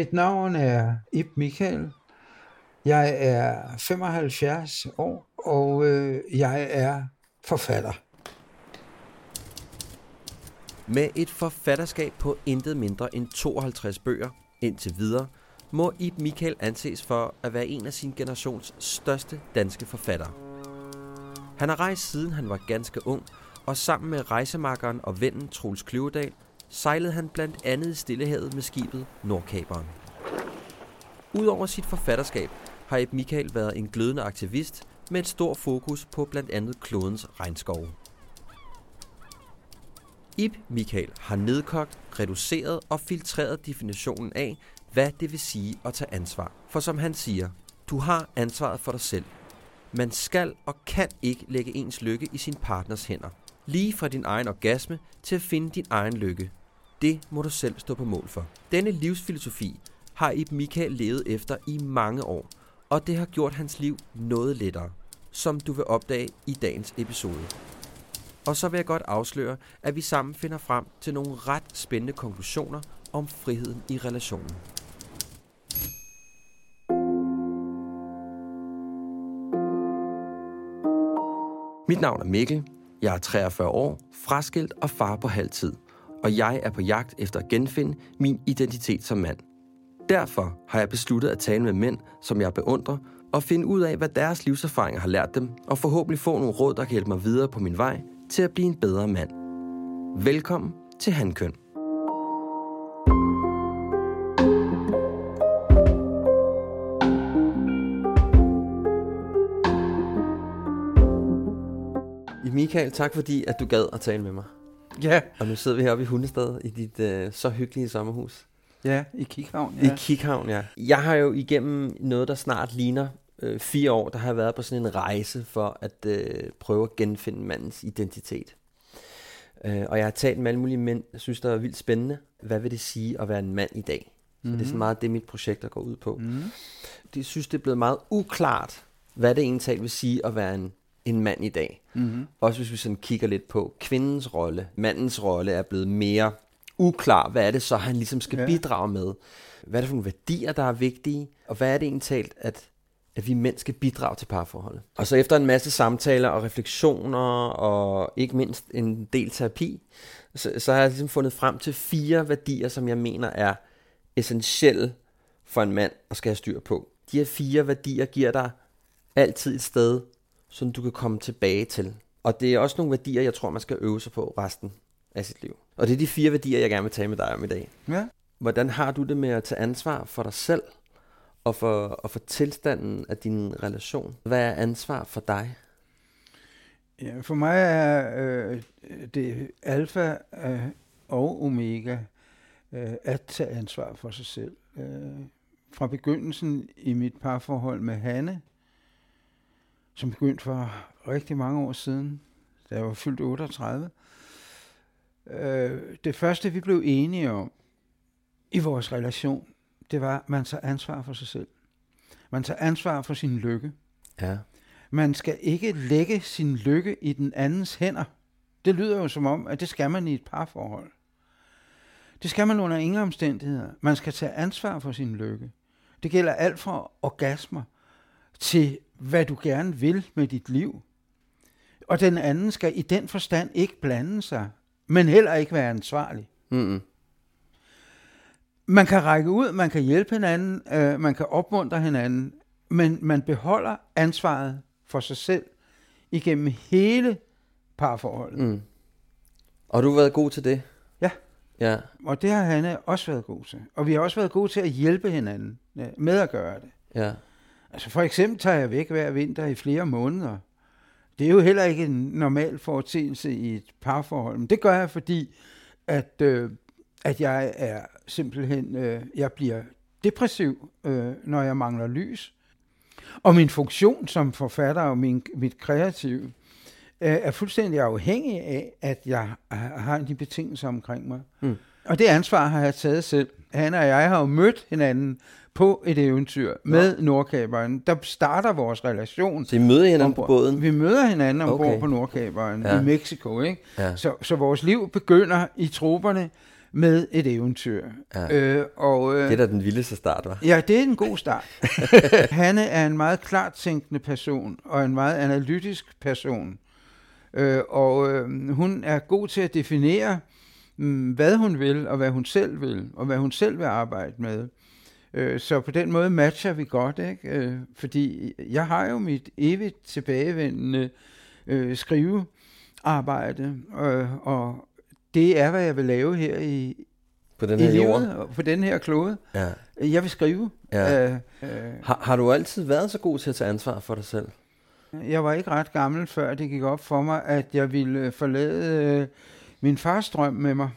Mit navn er Ib Michael. Jeg er 75 år, og øh, jeg er forfatter. Med et forfatterskab på intet mindre end 52 bøger indtil videre, må Ib Michael anses for at være en af sin generations største danske forfattere. Han har rejst siden han var ganske ung, og sammen med rejsemakkeren og vennen Troels Kløvedal sejlede han blandt andet i Stillehavet med skibet Nordkaberen. Udover sit forfatterskab har Eb Michael været en glødende aktivist med et stort fokus på blandt andet klodens regnskove. Ib Michael har nedkogt, reduceret og filtreret definitionen af, hvad det vil sige at tage ansvar. For som han siger, du har ansvaret for dig selv. Man skal og kan ikke lægge ens lykke i sin partners hænder. Lige fra din egen orgasme til at finde din egen lykke. Det må du selv stå på mål for. Denne livsfilosofi har Ib Michael levet efter i mange år, og det har gjort hans liv noget lettere, som du vil opdage i dagens episode. Og så vil jeg godt afsløre, at vi sammen finder frem til nogle ret spændende konklusioner om friheden i relationen. Mit navn er Mikkel. Jeg er 43 år, fraskilt og far på halv tid. Og jeg er på jagt efter at genfinde min identitet som mand. Derfor har jeg besluttet at tale med mænd, som jeg beundrer, og finde ud af, hvad deres livserfaringer har lært dem, og forhåbentlig få nogle råd, der kan hjælpe mig videre på min vej til at blive en bedre mand. Velkommen til Hankøn. Michael, tak fordi at du gad at tale med mig. Ja. Og nu sidder vi heroppe i Hundested i dit øh, så hyggelige sommerhus. Ja, i Kikhavn. Ja. I Kikhavn, ja. Jeg har jo igennem noget, der snart ligner øh, fire år, der har jeg været på sådan en rejse for at øh, prøve at genfinde mandens identitet. Øh, og jeg har talt med alle mulige mænd, jeg synes, det er vildt spændende. Hvad vil det sige at være en mand i dag? Så mm-hmm. det er sådan mhm. meget det, mit projekt går ud på. Mm-hmm. Jeg synes, det er blevet meget uklart, hvad det egentlig vil sige at være en, en mand i dag. Mm-hmm. Også hvis vi sådan kigger lidt på kvindens rolle. Mandens rolle er blevet mere uklar, hvad er det så, han ligesom skal ja. bidrage med? Hvad er det for nogle værdier, der er vigtige? Og hvad er det egentlig talt, at, at vi mænd skal bidrage til parforholdet? Og så efter en masse samtaler og refleksioner, og ikke mindst en del terapi, så, så har jeg ligesom fundet frem til fire værdier, som jeg mener er essentielle for en mand at skal have styr på. De her fire værdier giver dig altid et sted, som du kan komme tilbage til. Og det er også nogle værdier, jeg tror, man skal øve sig på resten af sit liv. Og det er de fire værdier, jeg gerne vil tale med dig om i dag. Ja. Hvordan har du det med at tage ansvar for dig selv og for, og for tilstanden af din relation? Hvad er ansvar for dig? Ja, for mig er øh, det alfa øh, og omega øh, at tage ansvar for sig selv. Øh, fra begyndelsen i mit parforhold med Hanne, som begyndte for rigtig mange år siden, da jeg var fyldt 38, Øh, det første, vi blev enige om i vores relation, det var, at man tager ansvar for sig selv. Man tager ansvar for sin lykke. Ja. Man skal ikke lægge sin lykke i den andens hænder. Det lyder jo som om, at det skal man i et parforhold. Det skal man under ingen omstændigheder. Man skal tage ansvar for sin lykke. Det gælder alt fra orgasmer til, hvad du gerne vil med dit liv. Og den anden skal i den forstand ikke blande sig men heller ikke være ansvarlig. Mm-hmm. Man kan række ud, man kan hjælpe hinanden, øh, man kan opmuntre hinanden, men man beholder ansvaret for sig selv igennem hele parforholdet. Mm. Og du har været god til det? Ja. Ja. Og det har Hanne også været god til. Og vi har også været gode til at hjælpe hinanden øh, med at gøre det. Ja. Altså for eksempel tager jeg væk hver vinter i flere måneder. Det er jo heller ikke en normal foretagelse i et parforhold, men det gør jeg, fordi at, øh, at jeg er simpelthen, øh, jeg bliver depressiv, øh, når jeg mangler lys. Og min funktion som forfatter og min, mit kreative øh, er fuldstændig afhængig af, at jeg har de betingelser omkring mig. Mm. Og det ansvar har jeg taget selv. Han og jeg har jo mødt hinanden på et eventyr med ja. Nordkaberen. Der starter vores relation. Så I møder hinanden ombord. på båden? Vi møder hinanden ombord okay. på Nordkaberen ja. i Mexico. Ikke? Ja. Så, så vores liv begynder i troberne med et eventyr. Ja. Øh, og, øh, det er da den vildeste start, var. Ja, det er en god start. Hanne er en meget klart tænkende person, og en meget analytisk person. Øh, og øh, hun er god til at definere, mm, hvad hun vil, og hvad hun selv vil, og hvad hun selv vil arbejde med. Øh, så på den måde matcher vi godt, ikke? Øh, fordi jeg har jo mit evigt tilbagevendende øh, skrivearbejde, øh, og det er, hvad jeg vil lave her i, på den her i livet, jord. på den her klode. Ja. Jeg vil skrive. Ja. Øh, øh, har, har du altid været så god til at tage ansvar for dig selv? Jeg var ikke ret gammel, før det gik op for mig, at jeg ville forlade øh, min fars drøm med mig.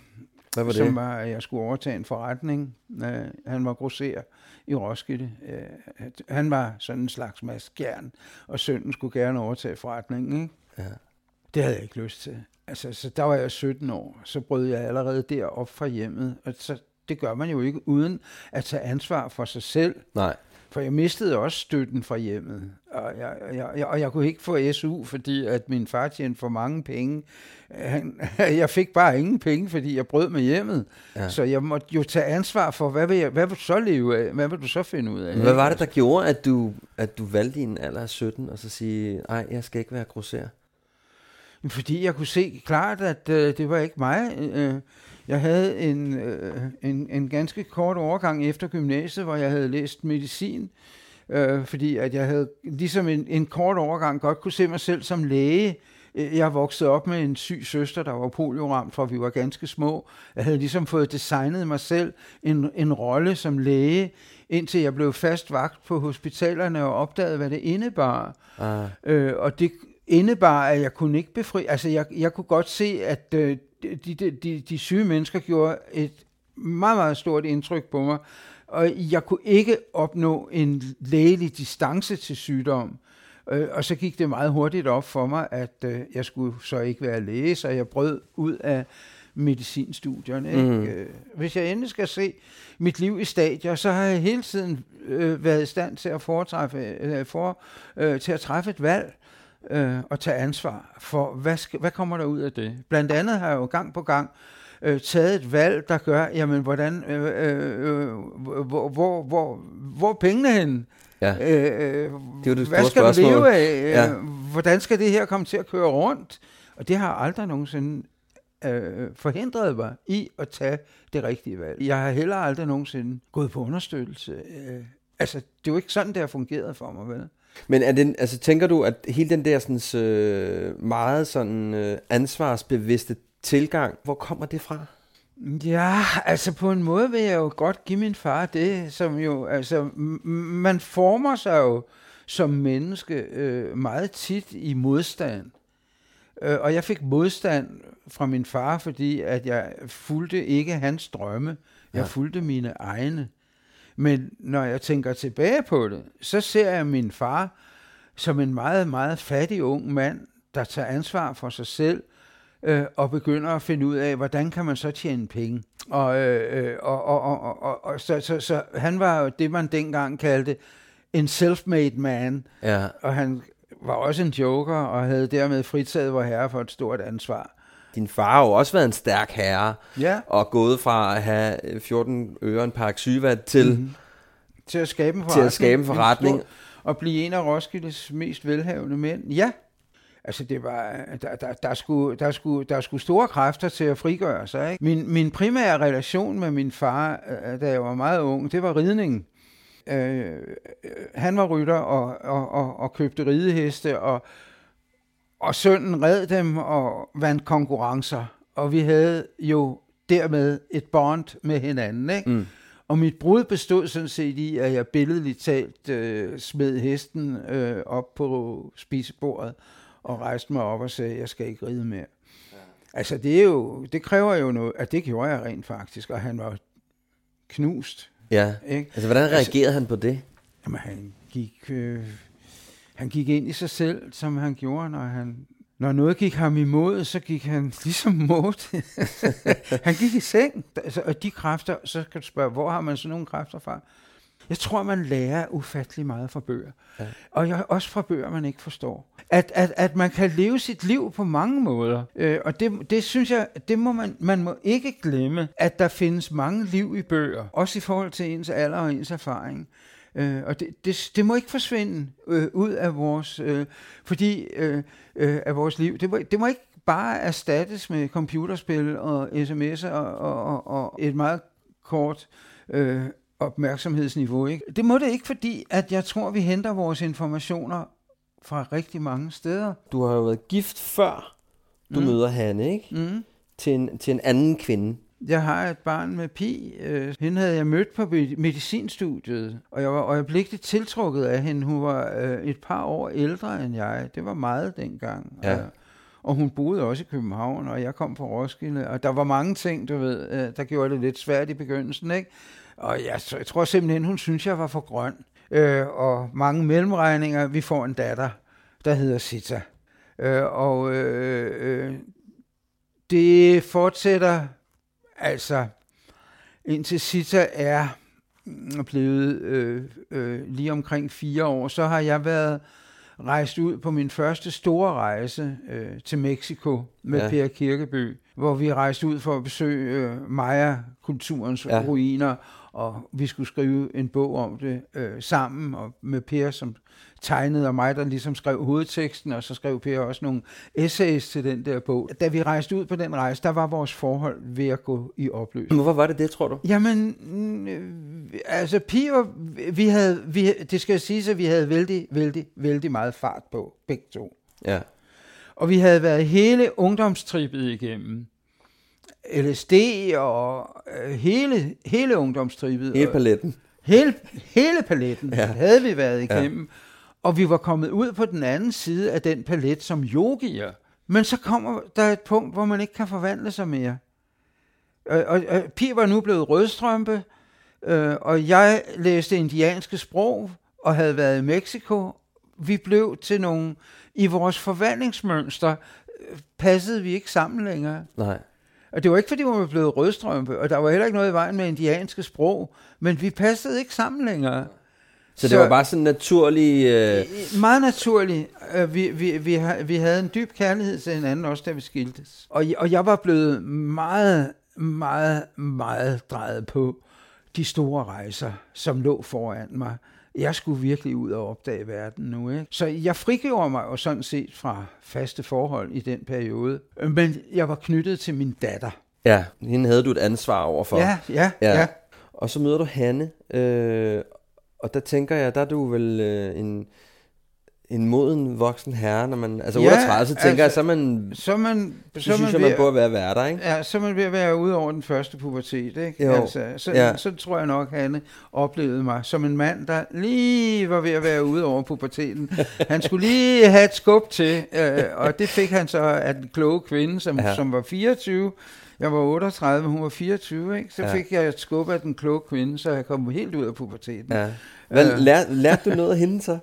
Hvad var det? Som var, at jeg skulle overtage en forretning. Uh, han var grosser i Roskilde. Uh, han var sådan en slags maskjern, og sønnen skulle gerne overtage forretningen. Ikke? Ja. Det havde jeg ikke lyst til. Altså, så der var jeg 17 år, så brød jeg allerede der op fra hjemmet. Og så, det gør man jo ikke uden at tage ansvar for sig selv. Nej. For jeg mistede også støtten fra hjemmet, og jeg, jeg, jeg, og jeg kunne ikke få SU, fordi at min far tjente for mange penge. Han, jeg fik bare ingen penge, fordi jeg brød med hjemmet. Ja. Så jeg måtte jo tage ansvar for, hvad vil, jeg, hvad vil du så leve af? Hvad vil du så finde ud af? Hvad var det, der gjorde, at du, at du valgte i en alder af 17, og så sige, nej, jeg skal ikke være grosser? Fordi jeg kunne se klart, at øh, det var ikke mig. Øh, jeg havde en, øh, en, en ganske kort overgang efter gymnasiet, hvor jeg havde læst medicin, øh, fordi at jeg havde ligesom en, en kort overgang godt kunne se mig selv som læge. Øh, jeg voksede op med en syg søster, der var polioramt, fra vi var ganske små. Jeg havde ligesom fået designet mig selv en, en rolle som læge, indtil jeg blev fast vagt på hospitalerne og opdagede, hvad det indebar. Ah. Øh, og det indebar, at jeg kunne ikke befri... Altså, jeg, jeg kunne godt se, at øh, de, de, de, de syge mennesker gjorde et meget, meget stort indtryk på mig, og jeg kunne ikke opnå en lægelig distance til sygdom. Øh, og så gik det meget hurtigt op for mig, at øh, jeg skulle så ikke være læge, så jeg brød ud af medicinstudierne. Ikke? Mm. Øh, hvis jeg endelig skal se mit liv i stadier, så har jeg hele tiden øh, været i stand til at foretræffe, øh, for, øh, til at træffe et valg øh, og tage ansvar for, hvad, skal, hvad kommer der ud af det? Blandt andet har jeg jo gang på gang øh, taget et valg, der gør, jamen, hvordan, øh, øh, øh hvor, hvor, hvor, hvor pengene hen? Ja. Øh, det er det hvad skal spørgsmål. leve af? Ja. Hvordan skal det her komme til at køre rundt? Og det har aldrig nogensinde øh, forhindret mig i at tage det rigtige valg. Jeg har heller aldrig nogensinde gået på understøttelse. Øh, altså, det er jo ikke sådan, det har fungeret for mig, vel? Men er den, altså, tænker du, at hele den der sådan, øh, meget sådan, øh, ansvarsbevidste tilgang, hvor kommer det fra? Ja, altså på en måde vil jeg jo godt give min far det, som jo, altså, man former sig jo som menneske øh, meget tit i modstand. Øh, og jeg fik modstand fra min far, fordi at jeg fulgte ikke hans drømme, jeg ja. fulgte mine egne. Men når jeg tænker tilbage på det, så ser jeg min far som en meget, meget fattig ung mand, der tager ansvar for sig selv, øh, og begynder at finde ud af, hvordan kan man så tjene penge. Og, øh, og, og, og, og, og så, så, så han var jo det, man dengang kaldte en self-made man, ja. og han var også en joker, og havde dermed fritaget vor herre for et stort ansvar din far har jo også været en stærk herre, ja. og gået fra at have 14 øre en par syva til, mm-hmm. til at skabe en forretning. Til at skabe en forretning. Og blive en af Roskildes mest velhavende mænd. Ja, Altså det var, der, der, der, skulle, der, skulle, der skulle store kræfter til at frigøre sig. Ikke? Min, min primære relation med min far, øh, da jeg var meget ung, det var ridningen. Øh, han var rytter og, og, og, og købte rideheste, og, og sønnen red dem og vandt konkurrencer. Og vi havde jo dermed et bond med hinanden. Ikke? Mm. Og mit brud bestod sådan set i, at jeg billedligt talt øh, smed hesten øh, op på spisebordet og rejste mig op og sagde, jeg skal ikke ride mere. Ja. Altså det, er jo, det kræver jo noget, at det gjorde jeg rent faktisk, og han var knust. Ja, ikke? altså hvordan altså- reagerede altså, han på det? Jamen han gik, øh, han gik ind i sig selv, som han gjorde, når han når noget gik ham imod, så gik han ligesom mod. han gik i seng. Altså, og de kræfter, så kan du spørge, hvor har man sådan nogle kræfter fra? Jeg tror, man lærer ufattelig meget fra bøger. Ja. Og jeg, også fra bøger, man ikke forstår. At, at, at man kan leve sit liv på mange måder. Øh, og det, det synes jeg, det må man, man må ikke glemme, at der findes mange liv i bøger. Også i forhold til ens alder og ens erfaring. Øh, og det, det, det må ikke forsvinde øh, ud af vores, øh, fordi, øh, øh, af vores liv. Det må, det må ikke bare erstattes med computerspil og sms'er og, og, og et meget kort øh, opmærksomhedsniveau. Ikke? Det må det ikke, fordi at jeg tror, vi henter vores informationer fra rigtig mange steder. Du har jo været gift før du mm. møder Hanne, ikke? Mm. Til, en, til en anden kvinde. Jeg har et barn med Pi. Øh, hende havde jeg mødt på medicinstudiet, og jeg var øjeblikkeligt tiltrukket af hende. Hun var øh, et par år ældre end jeg. Det var meget dengang. Ja. Og hun boede også i København, og jeg kom fra Roskilde. Og der var mange ting, du ved, øh, der gjorde det lidt svært i begyndelsen. Ikke? Og jeg, jeg tror simpelthen, hun synes, jeg var for grøn. Øh, og mange mellemregninger. Vi får en datter, der hedder Sita. Øh, og øh, øh, det fortsætter altså indtil Sita er mm, blevet øh, øh, lige omkring fire år, så har jeg været rejst ud på min første store rejse øh, til Mexico med ja. Per Kirkeby, hvor vi rejste ud for at besøge øh, Maya-kulturens ja. ruiner, og vi skulle skrive en bog om det øh, sammen, og med Per som tegnede, og mig, der ligesom skrev hovedteksten, og så skrev Per også nogle essays til den der bog. Da vi rejste ud på den rejse, der var vores forhold ved at gå i opløsning. Hvorfor var det det, tror du? Jamen, øh, altså Pia, vi havde, vi, det skal sige, at vi havde vældig, vældig, vældig meget fart på, begge to. Ja. Og vi havde været hele ungdomstrippet igennem. LSD og øh, hele, hele ungdomstrippet. Hele paletten. Hele, hele paletten ja. havde vi været igennem. Ja. Og vi var kommet ud på den anden side af den palet som yogier. Men så kommer der et punkt, hvor man ikke kan forvandle sig mere. Og, og, og Pi var nu blevet rødstrømpe, øh, og jeg læste indianske sprog og havde været i Mexico. Vi blev til nogle... I vores forvandlingsmønster øh, passede vi ikke sammen længere. Nej. Og det var ikke, fordi vi var blevet rødstrømpe, og der var heller ikke noget i vejen med indianske sprog, men vi passede ikke sammen længere. Så, så det var bare sådan naturlig... Øh... Meget naturligt. Øh, vi, vi, vi, vi havde en dyb kærlighed til hinanden, også da vi skiltes. Og, og jeg var blevet meget, meget, meget drejet på de store rejser, som lå foran mig. Jeg skulle virkelig ud og opdage verden nu. Ikke? Så jeg frigjorde mig jo sådan set fra faste forhold i den periode. Men jeg var knyttet til min datter. Ja, hende havde du et ansvar overfor. Ja, ja, ja. ja. Og så møder du Hanne, øh, og der tænker jeg, der er du vel øh, en, en moden voksen herre, når man, altså ja, 38, så tænker altså, jeg, så man, så man, så, så synes man, jeg, man burde være værter, ikke? Ja, så man ved at være ude over den første pubertet, ikke? Jo, altså, så, ja. så tror jeg nok, Hanne oplevede mig som en mand, der lige var ved at være ude over puberteten. Han skulle lige have et skub til, øh, og det fik han så af den kloge kvinde, som, ja. som var 24, jeg var 38, hun var 24, ikke? så ja. fik jeg et skub af den kloge kvinde, så jeg kom helt ud af puberteten. Ja. Hvad, øh. lær, lærte du noget af hende så?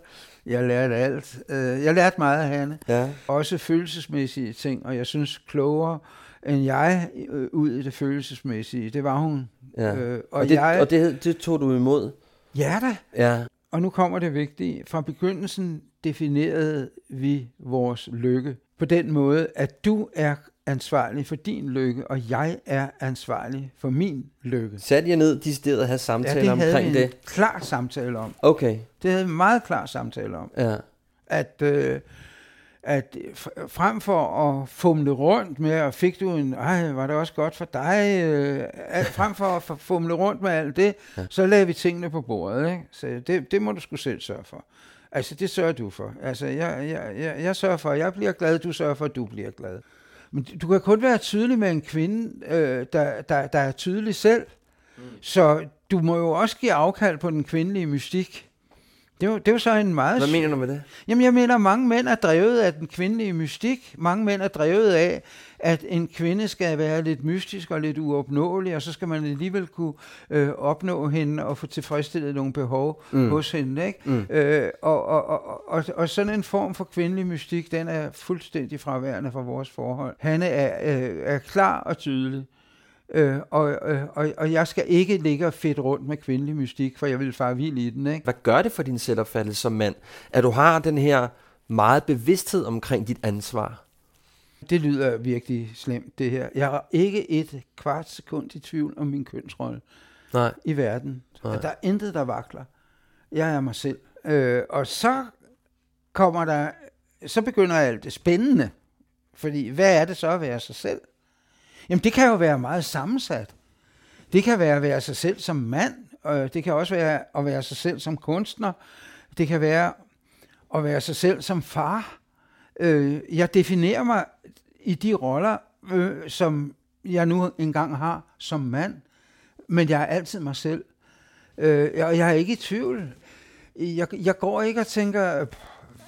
Jeg lærte alt. Øh, jeg lærte meget af hende. Ja. Også følelsesmæssige ting, og jeg synes klogere end jeg øh, ud i det følelsesmæssige. Det var hun. Ja. Øh, og, og, det, jeg, og det, det tog du imod? Ja da. Ja. Og nu kommer det vigtige. Fra begyndelsen definerede vi vores lykke på den måde, at du er ansvarlig for din lykke, og jeg er ansvarlig for min lykke. Satte jeg ned de steder og have samtale ja, det omkring det? det? klar samtale om. Okay. Det havde en meget klar samtale om. Ja. At, øh, at frem for at fumle rundt med, og fik du en, ej, var det også godt for dig, øh, frem for at fumle rundt med alt det, ja. så lavede vi tingene på bordet. Ikke? Så det, det må du skulle selv sørge for. Altså, det sørger du for. Altså, jeg, jeg, jeg, jeg sørger for, at jeg bliver glad, du sørger for, at du bliver glad. Men du kan kun være tydelig med en kvinde, øh, der, der, der er tydelig selv. Mm. Så du må jo også give afkald på den kvindelige mystik. Det er, jo, det er jo så en meget... Hvad mener du med det? Jamen, jeg mener, mange mænd er drevet af den kvindelige mystik. Mange mænd er drevet af, at en kvinde skal være lidt mystisk og lidt uopnåelig, og så skal man alligevel kunne øh, opnå hende og få tilfredsstillet nogle behov mm. hos hende. Ikke? Mm. Øh, og, og, og, og, og sådan en form for kvindelig mystik, den er fuldstændig fraværende fra vores forhold. Han er, øh, er klar og tydelig. Øh, og, øh, og, og jeg skal ikke ligge og fedt rundt med kvindelig mystik, for jeg vil fare vild i den. Ikke? Hvad gør det for din selvopfattelse som mand, at du har den her meget bevidsthed omkring dit ansvar? Det lyder virkelig slemt, det her. Jeg har ikke et kvart sekund i tvivl om min kønsrolle Nej. i verden. Nej. Der er intet, der vakler. Jeg er mig selv. Øh, og så kommer der, så begynder alt det spændende. Fordi hvad er det så at være sig selv? Jamen det kan jo være meget sammensat. Det kan være at være sig selv som mand, og det kan også være at være sig selv som kunstner. Det kan være at være sig selv som far. Øh, jeg definerer mig i de roller, øh, som jeg nu engang har som mand, men jeg er altid mig selv. Øh, og jeg er ikke i tvivl. Jeg, jeg går ikke og tænker,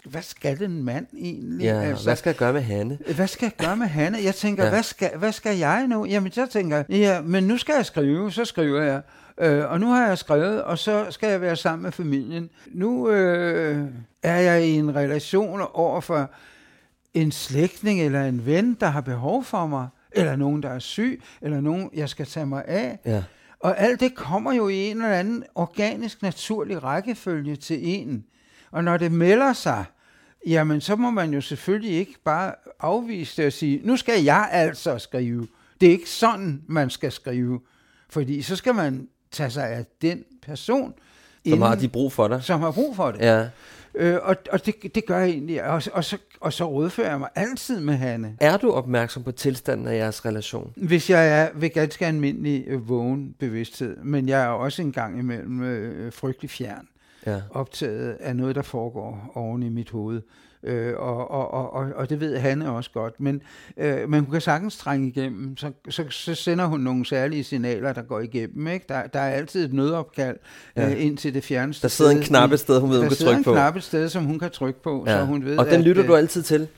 hvad skal den mand egentlig? Ja, altså, hvad skal jeg gøre med Hanne? Hvad skal jeg gøre med Hanne? Jeg tænker, ja. hvad, skal, hvad skal jeg nu? Jamen, så tænker jeg, ja, men nu skal jeg skrive, så skriver jeg. Øh, og nu har jeg skrevet, og så skal jeg være sammen med familien. Nu øh, er jeg i en relation over for en slægtning eller en ven, der har behov for mig, eller nogen, der er syg, eller nogen, jeg skal tage mig af. Ja. Og alt det kommer jo i en eller anden organisk, naturlig rækkefølge til en. Og når det melder sig, jamen så må man jo selvfølgelig ikke bare afvise det og sige, nu skal jeg altså skrive. Det er ikke sådan, man skal skrive. Fordi så skal man tage sig af den person. Som inden, har de brug for dig. Som har brug for det. Ja. Øh, og og det, det gør jeg egentlig. Og, og, så, og så rådfører jeg mig altid med Hanne. Er du opmærksom på tilstanden af jeres relation? Hvis jeg er ved ganske almindelig øh, vågen bevidsthed, men jeg er også en gang imellem øh, frygtelig fjern ja. optaget af noget, der foregår oven i mit hoved. Øh, og, og, og, og det ved Hanne også godt. Men, øh, men hun kan sagtens trænge igennem. Så, så, så sender hun nogle særlige signaler, der går igennem. Ikke? Der, der er altid et nødopkald ja. øh, ind til det fjerneste Der sidder en knappe sted, hun ved, hun kan trykke på. Der sidder en knappe sted, som hun kan trykke på. Ja. Så hun ved, og den lytter at, du altid til?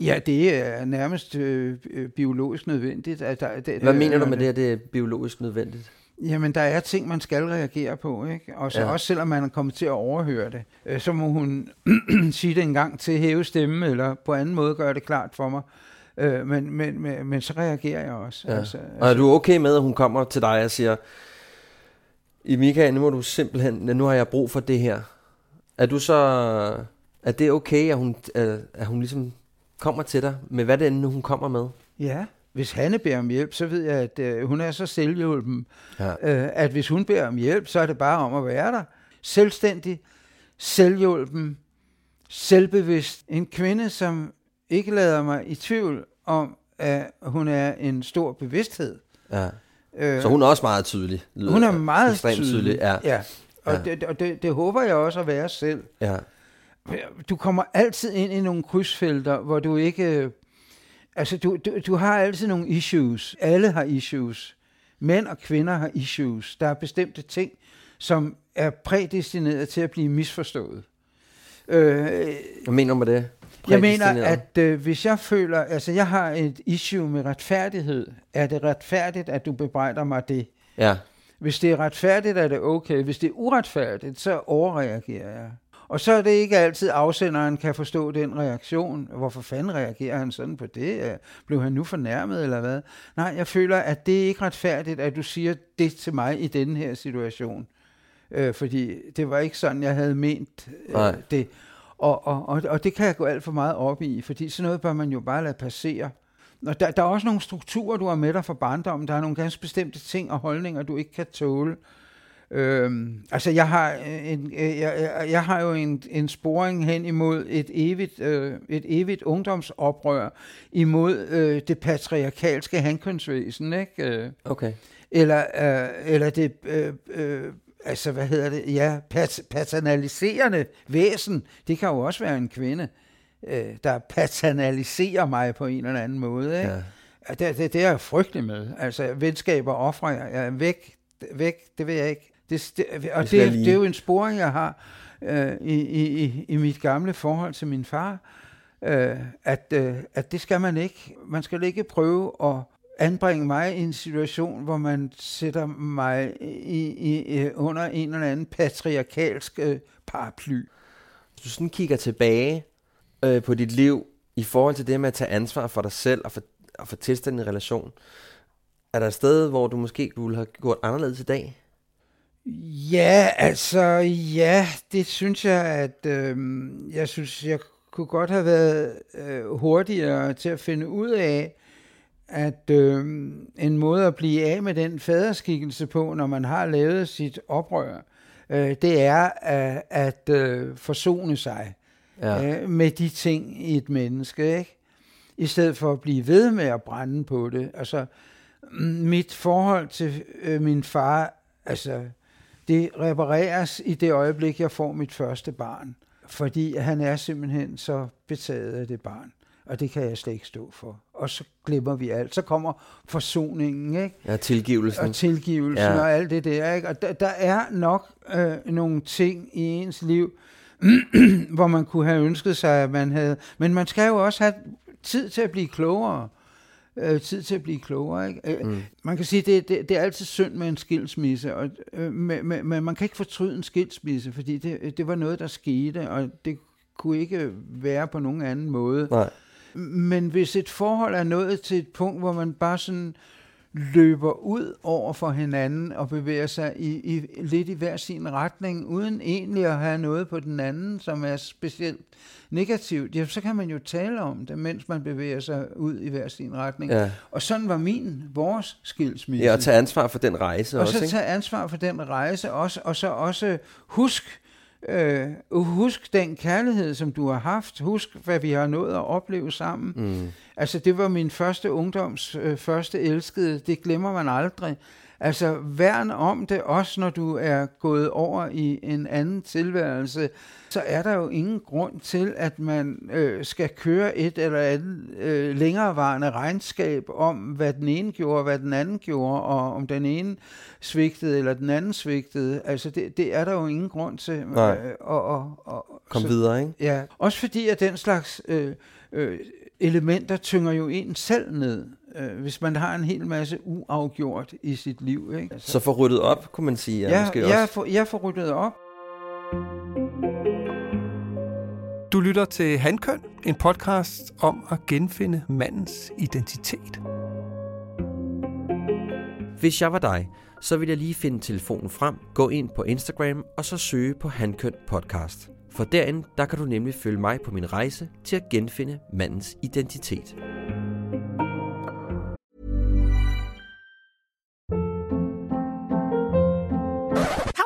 Ja, det er nærmest øh, biologisk nødvendigt. At der, det, Hvad mener du med det, at det er biologisk nødvendigt? Jamen, der er ting, man skal reagere på, ikke? Og så ja. også selvom man er kommet til at overhøre det, øh, så må hun sige det en gang til hæve stemme, eller på anden måde gøre det klart for mig. Øh, men, men, men, men så reagerer jeg også. Ja. Altså, og er du okay med, at hun kommer til dig og siger, i Michael, nu må du simpelthen, nu har jeg brug for det her. Er du så, er det okay, at hun, at hun ligesom kommer til dig med hvad det end hun kommer med? Ja, hvis Hanne beder om hjælp, så ved jeg, at øh, hun er så selvhjulpen, ja. øh, at hvis hun beder om hjælp, så er det bare om at være der. Selvstændig, selvhjulpen, selvbevidst. En kvinde, som ikke lader mig i tvivl om, at hun er en stor bevidsthed. Ja. Øh, så hun er også meget tydelig. Hun er meget tydelig. tydelig. Ja. ja. Og, ja. Det, og det, det håber jeg også at være selv. Ja. Du kommer altid ind i nogle krydsfelter, hvor du ikke Altså, du, du, du har altid nogle issues. Alle har issues. Mænd og kvinder har issues. Der er bestemte ting, som er prædestineret til at blive misforstået. Øh, Hvad mener du med det? Jeg mener, at øh, hvis jeg føler, altså jeg har et issue med retfærdighed, er det retfærdigt, at du bebrejder mig det? Ja. Hvis det er retfærdigt, er det okay. Hvis det er uretfærdigt, så overreagerer jeg. Og så er det ikke altid, afsenderen kan forstå den reaktion. Hvorfor fanden reagerer han sådan på det? Blev han nu fornærmet, eller hvad? Nej, jeg føler, at det er ikke retfærdigt, at du siger det til mig i denne her situation. Øh, fordi det var ikke sådan, jeg havde ment øh, det. Og, og, og, og det kan jeg gå alt for meget op i, fordi sådan noget bør man jo bare lade passere. Og der, der er også nogle strukturer, du har med dig fra barndommen. Der er nogle ganske bestemte ting og holdninger, du ikke kan tåle. Øhm, altså jeg har, en, jeg, jeg, jeg har jo en, en sporing hen imod et evigt, øh, et evigt ungdomsoprør imod øh, det patriarkalske handkønsvæsen, ikke? Øh, Okay. eller, øh, eller det, øh, øh, altså hvad hedder det, ja, pat, paternaliserende væsen, det kan jo også være en kvinde, øh, der paternaliserer mig på en eller anden måde, ikke? Ja. Ja. Det, det, det er jeg frygtelig med. Altså, venskaber offrer jeg. jeg er væk, væk, det vil jeg ikke. Det, det, og det, lige- det er jo en sporing, jeg har øh, i, i, i- mit gamle forhold til min far, øh, at, øh, at det skal man ikke. Man skal ikke prøve at anbringe mig i en situation, hvor man sætter mig i, i, under en eller anden patriarkalsk øh, paraply. Hvis du sådan kigger tilbage øh, på dit liv i forhold til det med at tage ansvar for dig selv og for, og for tilstanden i relation, er der et sted, hvor du måske ville have gjort anderledes i dag? Ja, altså, ja, det synes jeg, at øh, jeg synes, jeg kunne godt have været øh, hurtigere til at finde ud af, at øh, en måde at blive af med den faderskikkelse på, når man har lavet sit oprør, øh, det er at, at øh, forsone sig Ja. øh, med de ting i et menneske, ikke? I stedet for at blive ved med at brænde på det. Altså, mm, mit forhold til øh, min far, altså, det repareres i det øjeblik, jeg får mit første barn. Fordi han er simpelthen så betaget af det barn. Og det kan jeg slet ikke stå for. Og så glemmer vi alt. Så kommer forsoningen, ikke? Ja, tilgivelsen. og tilgivelsen Ja. og alt det der. Ikke? Og der, der er nok øh, nogle ting i ens liv, hvor man kunne have ønsket sig, at man havde... Men man skal jo også have tid til at blive klogere. Øh, tid til at blive klogere. Ikke? Øh, Mm. Man kan sige, det, det, det er altid synd med en skilsmisse, og, øh, men, men, men man kan ikke fortryde en skilsmisse, fordi det, det var noget, der skete, og det kunne ikke være på nogen anden måde. Nej. Men hvis et forhold er nået til et punkt, hvor man bare sådan løber ud over for hinanden og bevæger sig i, i lidt i hver sin retning, uden egentlig at have noget på den anden, som er specielt negativt, ja, så kan man jo tale om det, mens man bevæger sig ud i hver sin retning. Ja. Og sådan var min, vores skilsmisse. ja, og tage ansvar for den rejse og også, så ikke? tage ansvar for den rejse også, og så også husk, øh, husk den kærlighed, som du har haft. Husk, hvad vi har nået at opleve sammen. Mm. Altså, det var min første ungdoms øh, første elskede. Det glemmer man aldrig. Altså, værn om det, også når du er gået over i en anden tilværelse, så er der jo ingen grund til, at man øh, skal køre et eller andet øh, længerevarende regnskab om, hvad den ene gjorde, og hvad den anden gjorde, og om den ene svigtede, eller den anden svigtede. Altså, det, det er der jo ingen grund til. Nej. Øh, og, og, og, Kom så- videre, ikke? Ja, også fordi at den slags øh, øh, elementer tynger jo en selv ned, øh, hvis man har en hel masse uafgjort i sit liv. Ikke? Altså, Så få ryddet op, kunne man sige. Ja, jeg, måske jeg, også. får, jeg får ryddet op. Du lytter til Handkøn, en podcast om at genfinde mandens identitet. Hvis jeg var dig, så ville jeg lige finde telefonen frem, gå ind på Instagram og så søge på Handkøn Podcast. For derinde, der kan du nemlig følge mig på min rejse til at genfinde mandens identitet.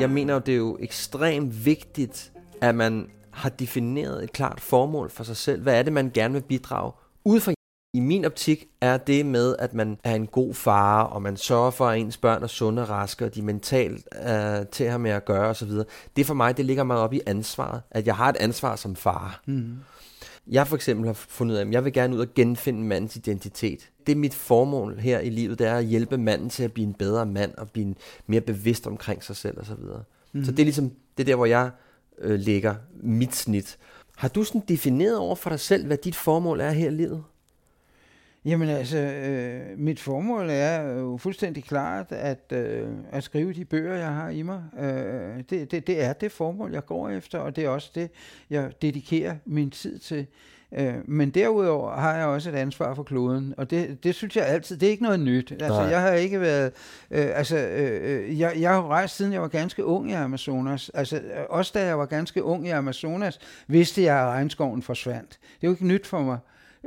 Jeg mener jo, det er jo ekstremt vigtigt, at man har defineret et klart formål for sig selv. Hvad er det, man gerne vil bidrage ud fra I min optik er det med, at man er en god far, og man sørger for, at ens børn er sunde og raske, og de mentalt øh, til at have med at gøre osv. Det for mig, det ligger meget op i ansvaret, at jeg har et ansvar som far. Mm. Jeg for eksempel har fundet ud af, at jeg vil gerne ud og genfinde mandens identitet. Det er mit formål her i livet, det er at hjælpe manden til at blive en bedre mand, og blive mere bevidst omkring sig selv osv. Mm. Så det er ligesom, det er der, hvor jeg øh, lægger mit snit. Har du sådan defineret over for dig selv, hvad dit formål er her i livet? Jamen altså, øh, mit formål er jo fuldstændig klart at, øh, at skrive de bøger, jeg har i mig. Øh, det, det, det er det formål, jeg går efter, og det er også det, jeg dedikerer min tid til. Øh, men derudover har jeg også et ansvar for kloden, og det, det synes jeg altid, det er ikke noget nyt. Altså, Nej. jeg har ikke været, øh, altså, øh, jeg, jeg har rejst siden jeg var ganske ung i Amazonas. Altså, også da jeg var ganske ung i Amazonas, vidste jeg, at regnskoven forsvandt. Det er jo ikke nyt for mig.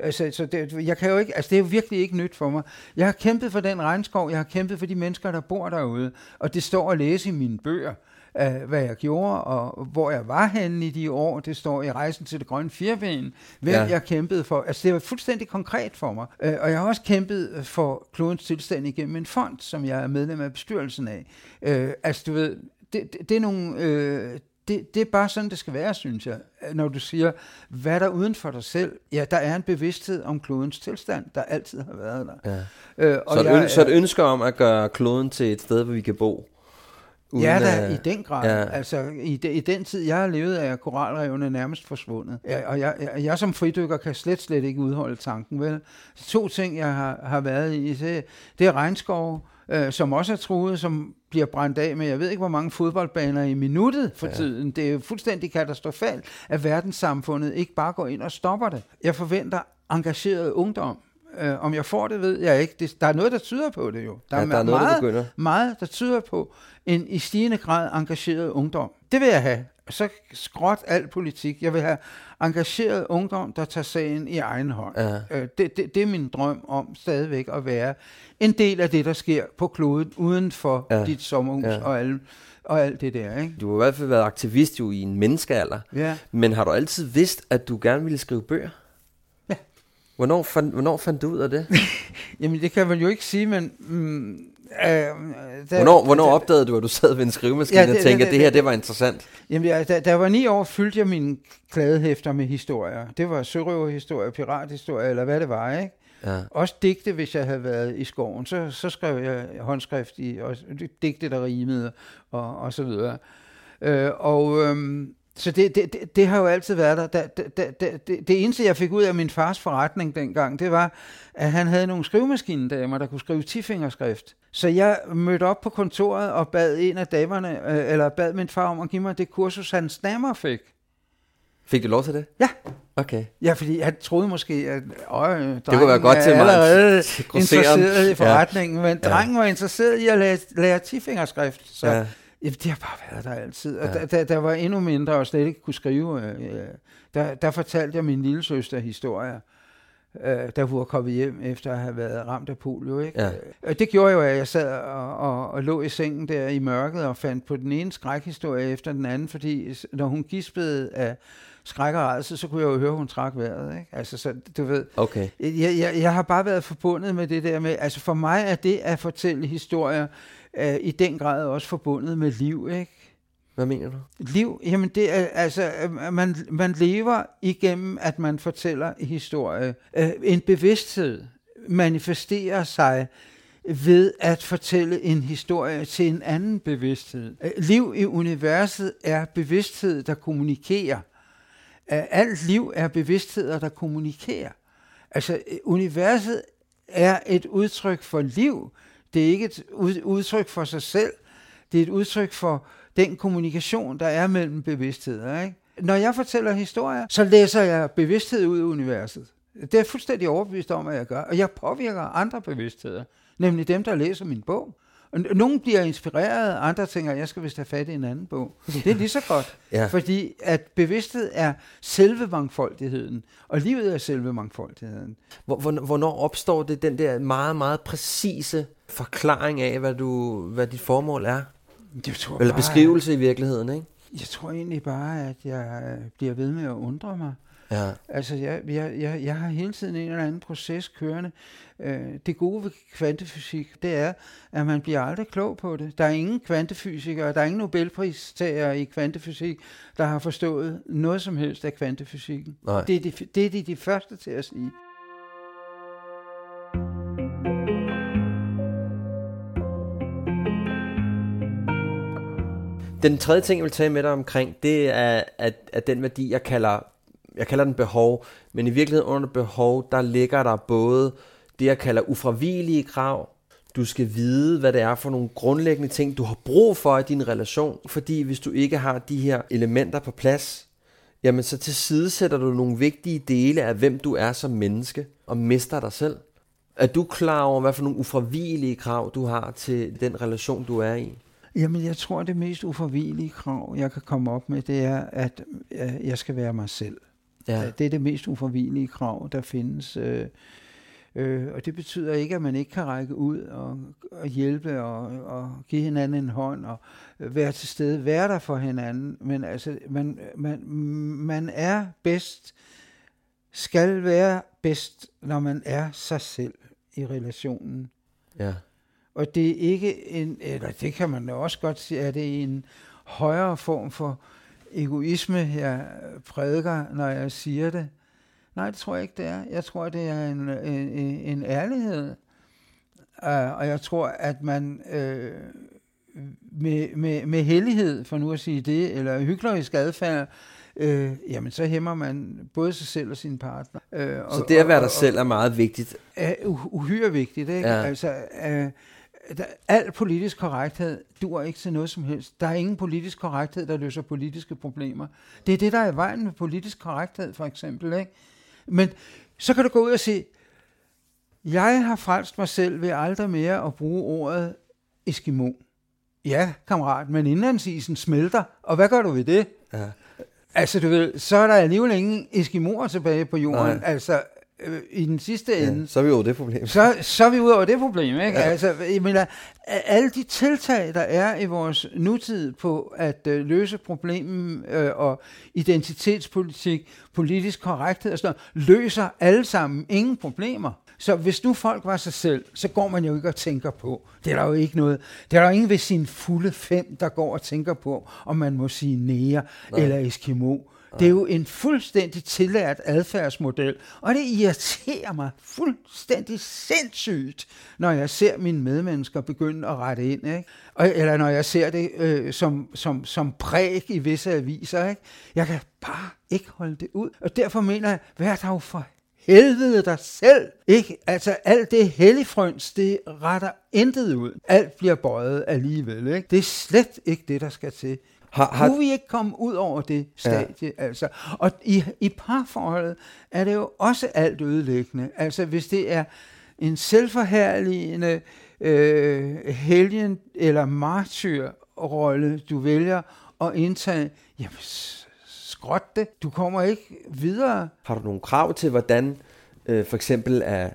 Altså, så det, jeg kan jo ikke, altså, det er jo virkelig ikke nyt for mig. Jeg har kæmpet for den regnskov, jeg har kæmpet for de mennesker, der bor derude, og det står at læse i mine bøger uh, hvad jeg gjorde, og hvor jeg var henne i de år. Det står i Rejsen til det grønne firben, hvem ja. jeg kæmpede for. Altså, det var fuldstændig konkret for mig. Uh, og jeg har også kæmpet for klodens tilstand igennem en fond, som jeg er medlem af bestyrelsen af. Uh, altså, du ved, det, det, det er nogle... Uh, det, det er bare sådan, det skal være, synes jeg. Når du siger, hvad der uden for dig selv? Ja, der er en bevidsthed om klodens tilstand, der altid har været der. Ja. Øh, og så, et jeg, så et ønske om at gøre kloden til et sted, hvor vi kan bo? Uden ja, da, i den grad. Ja. Altså, i, de, i den tid, jeg har levet, er koralrevene nærmest forsvundet. Ja, og jeg, jeg, jeg som fridykker kan slet, slet ikke udholde tanken, vel? To ting, jeg har, har været i, det, det er regnskov, øh, som også er truet, som bliver brændt af med, jeg ved ikke, hvor mange fodboldbaner i minuttet for ja. tiden. Det er jo fuldstændig katastrofalt, at verdenssamfundet ikke bare går ind og stopper det. Jeg forventer engageret ungdom. Øh, om jeg får det, ved jeg ikke. Det, der er noget, der tyder på det jo. Der, ja, er, der er noget, meget, der meget, der tyder på en i stigende grad engageret ungdom. Det vil jeg have. Så skråt al politik. Jeg vil have engageret ungdom, der tager sagen i egen hånd. Ja. Øh, det, det, det er min drøm om stadigvæk at være en del af det, der sker på kloden, uden for ja. dit sommerhus ja. og, alle, og alt det der. Ikke? Du har i hvert fald været aktivist jo i en menneskealder. Ja. Men har du altid vidst, at du gerne ville skrive bøger? Ja. Hvornår, fand, hvornår fandt du ud af det? Jamen, det kan man jo ikke sige, men... Mm, Øh, der, hvornår hvornår der, opdagede du, at du sad ved en skrivemaskine ja, det, og tænkte, at det her det var interessant? Jamen, ja, da, da jeg var ni år, fyldte jeg mine kladehæfter med historier. Det var sørøverhistorier, pirathistorier, eller hvad det var, ikke? Ja. Også digte, hvis jeg havde været i skoven. Så, så skrev jeg håndskrift i, og digte, der rimede, og, og så videre. Øh, og øhm, så det, det, det, det har jo altid været der. Det, det, det, det, det eneste, jeg fik ud af min fars forretning dengang, det var, at han havde nogle skrivemaskindamer, der kunne skrive tifingerskrift. Så jeg mødte op på kontoret og bad en af damerne, øh, eller bad min far om at give mig det kursus, hans damer fik. Fik du lov til det? Ja. Okay. Ja, fordi jeg troede måske, at øh, det kunne være godt til mig. allerede interesseret i forretningen, ja. men drengen ja. var interesseret i at lære, lære tifingerskrift. Så ja. Ja, det har bare været der altid. Og ja. der, der var endnu mindre, og slet ikke kunne skrive. Øh, der, der fortalte jeg min lille søster historier, øh, da hun var kommet hjem efter at have været ramt af polio. Ikke? Ja. Og det gjorde jo, at jeg sad og, og, og lå i sengen der i mørket og fandt på den ene skrækhistorie efter den anden, fordi når hun gispede af skræk og rædsel, så kunne jeg jo høre, at hun trak vejret. Ikke? Altså, så du ved, okay. jeg, jeg, jeg har bare været forbundet med det der med, altså for mig er det at fortælle historier, er i den grad også forbundet med liv, ikke? Hvad mener du? Liv, jamen det er, altså, øh, man, man lever igennem, at man fortæller historie. Øh, en bevidsthed manifesterer sig ved at fortælle en historie til en anden bevidsthed. Øh, liv i universet er bevidsthed, der kommunikerer. Alt liv er bevidstheder, der kommunikerer. Altså, universet er et udtryk for liv, det er ikke et udtryk for sig selv, det er et udtryk for den kommunikation, der er mellem bevidstheder. Ikke? Når jeg fortæller historier, så læser jeg bevidsthed ud af universet. Det er jeg fuldstændig overbevist om, at jeg gør. Og jeg påvirker andre bevidstheder, nemlig dem, der læser min bog. Nogle bliver inspireret, andre tænker, at jeg skal vist have fat i en anden bog. Det er lige så godt, ja. fordi at bevidsthed er selve mangfoldigheden, og livet er selve mangfoldigheden. Hvornår opstår det den der meget, meget præcise forklaring af, hvad, du, hvad dit formål er? Jeg tror Eller bare, beskrivelse i virkeligheden, ikke? Jeg tror egentlig bare, at jeg bliver ved med at undre mig Ja. Altså, jeg, jeg, jeg, jeg har hele tiden en eller anden proces kørende. Øh, det gode ved kvantefysik, det er, at man bliver aldrig klog på det. Der er ingen kvantefysikere, der er ingen Nobelpristager i kvantefysik, der har forstået noget som helst af kvantefysikken. Nej. Det er, de, det er de, de første til at sige. Den tredje ting, jeg vil tage med dig omkring, det er at, at den værdi, jeg kalder, jeg kalder den behov, men i virkeligheden under behov, der ligger der både det, jeg kalder ufravigelige krav. Du skal vide, hvad det er for nogle grundlæggende ting, du har brug for i din relation, fordi hvis du ikke har de her elementer på plads, jamen så tilsidesætter du nogle vigtige dele af, hvem du er som menneske, og mister dig selv. Er du klar over, hvad for nogle ufravigelige krav, du har til den relation, du er i? Jamen, jeg tror, det mest uforvigelige krav, jeg kan komme op med, det er, at øh, jeg skal være mig selv. Ja. Det er det mest uforvigelige krav, der findes. Øh, øh, og det betyder ikke, at man ikke kan række ud og, og hjælpe og, og give hinanden en hånd og være til stede, være der for hinanden. Men altså, man, man, man er bedst, skal være bedst, når man er sig selv i relationen. Ja. Og det er ikke en, eller det kan man jo også godt sige, at det er en højere form for egoisme, jeg prædiker, når jeg siger det. Nej, det tror jeg ikke, det er. Jeg tror, det er en, en, en ærlighed. Uh, og jeg tror, at man uh, med, med, med hellighed, for nu at sige det, eller hyklerisk adfærd, øh, jamen så hæmmer man både sig selv og sin partner. Øh, Så det at være dig selv er meget vigtigt. er uh- uhyre vigtigt. Ikke? Ja. Altså, øh, der, al politisk korrekthed dur ikke til noget som helst. Der er ingen politisk korrekthed, der løser politiske problemer. Det er det, der er i vejen med politisk korrekthed, for eksempel. Ikke? Men så kan du gå ud og sige, jeg har frelst mig selv ved aldrig mere at bruge ordet Eskimo. Ja, kammerat, men indlandsisen smelter, og hvad gør du ved det? Ja. Altså, du ved, så er der alligevel ingen Eskimoer tilbage på jorden. Nej. Altså, øh, i den sidste ende. Ja, så er vi over det problem. Så, så er vi ud over det problem, ikke? Ja. Altså, jeg mener, alle de tiltag, der er i vores nutid på at øh, løse problemen øh, og identitetspolitik, politisk korrekthed og sådan noget, løser alle sammen ingen problemer. Så hvis nu folk var sig selv, så går man jo ikke og tænker på. Det er der jo ikke noget. Det er der jo ingen ved sin fulde fem, der går og tænker på, om man må sige nære eller eskimo. Det er jo en fuldstændig tillært adfærdsmodel, og det irriterer mig fuldstændig sindssygt, når jeg ser mine medmennesker begynde at rette ind, ikke? Og, eller når jeg ser det øh, som, som, som præg i visse aviser. Ikke? Jeg kan bare ikke holde det ud, og derfor mener jeg, vær dog for helvede dig selv. Ikke? Altså alt det helligfrøns, det retter intet ud. Alt bliver bøjet alligevel. Ikke? Det er slet ikke det, der skal til. Har- har- Kunne vi ikke komme ud over det stadie? Ja. Altså? Og i, i parforholdet er det jo også alt ødelæggende. Altså hvis det er en selvforherligende øh, helgen eller martyrrolle, du vælger at indtage, jamen skråt det. Du kommer ikke videre. Har du nogle krav til, hvordan øh, for eksempel er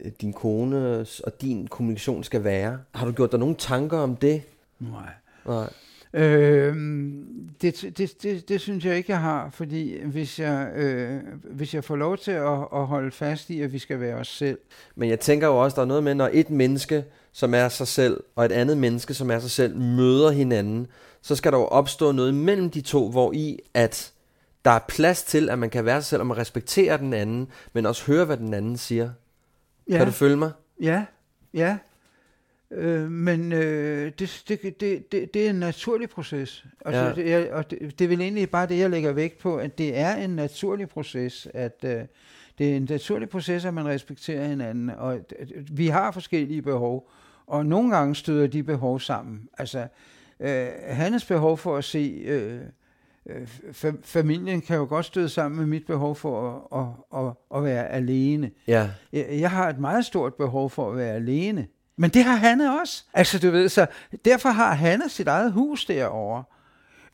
øh, din kones og din kommunikation skal være? Har du gjort dig nogle tanker om det? Nej. Nej. Øhm, det, det, det, det synes jeg ikke, jeg har, fordi hvis jeg, øh, hvis jeg får lov til at, at holde fast i, at vi skal være os selv, Men jeg tænker jo også, der er noget med, når et menneske, som er sig selv, og et andet menneske, som er sig selv, møder hinanden, så skal der jo opstå noget mellem de to, hvor i at der er plads til, at man kan være sig selv, og man respekterer den anden, men også høre, hvad den anden siger. ja, Kan du følge mig? ja, ja, øh, men øh, det, det, det, det, det er en naturlig proces, altså, Ja. det, er, og det, det er vel egentlig bare det, jeg lægger vægt på, at det er en naturlig proces, at øh, det er en naturlig proces, at man respekterer hinanden, og at- at vi har forskellige behov, og nogle gange støder de behov sammen. Altså, øh, Hannes behov for at se øh, øh, fa- familien kan jo godt støde sammen med mit behov for at, at, at, at være alene. Ja. Jeg, jeg har et meget stort behov for at være alene. Men det har Hanne også. Altså, du ved, så derfor har Hanne sit eget hus derovre.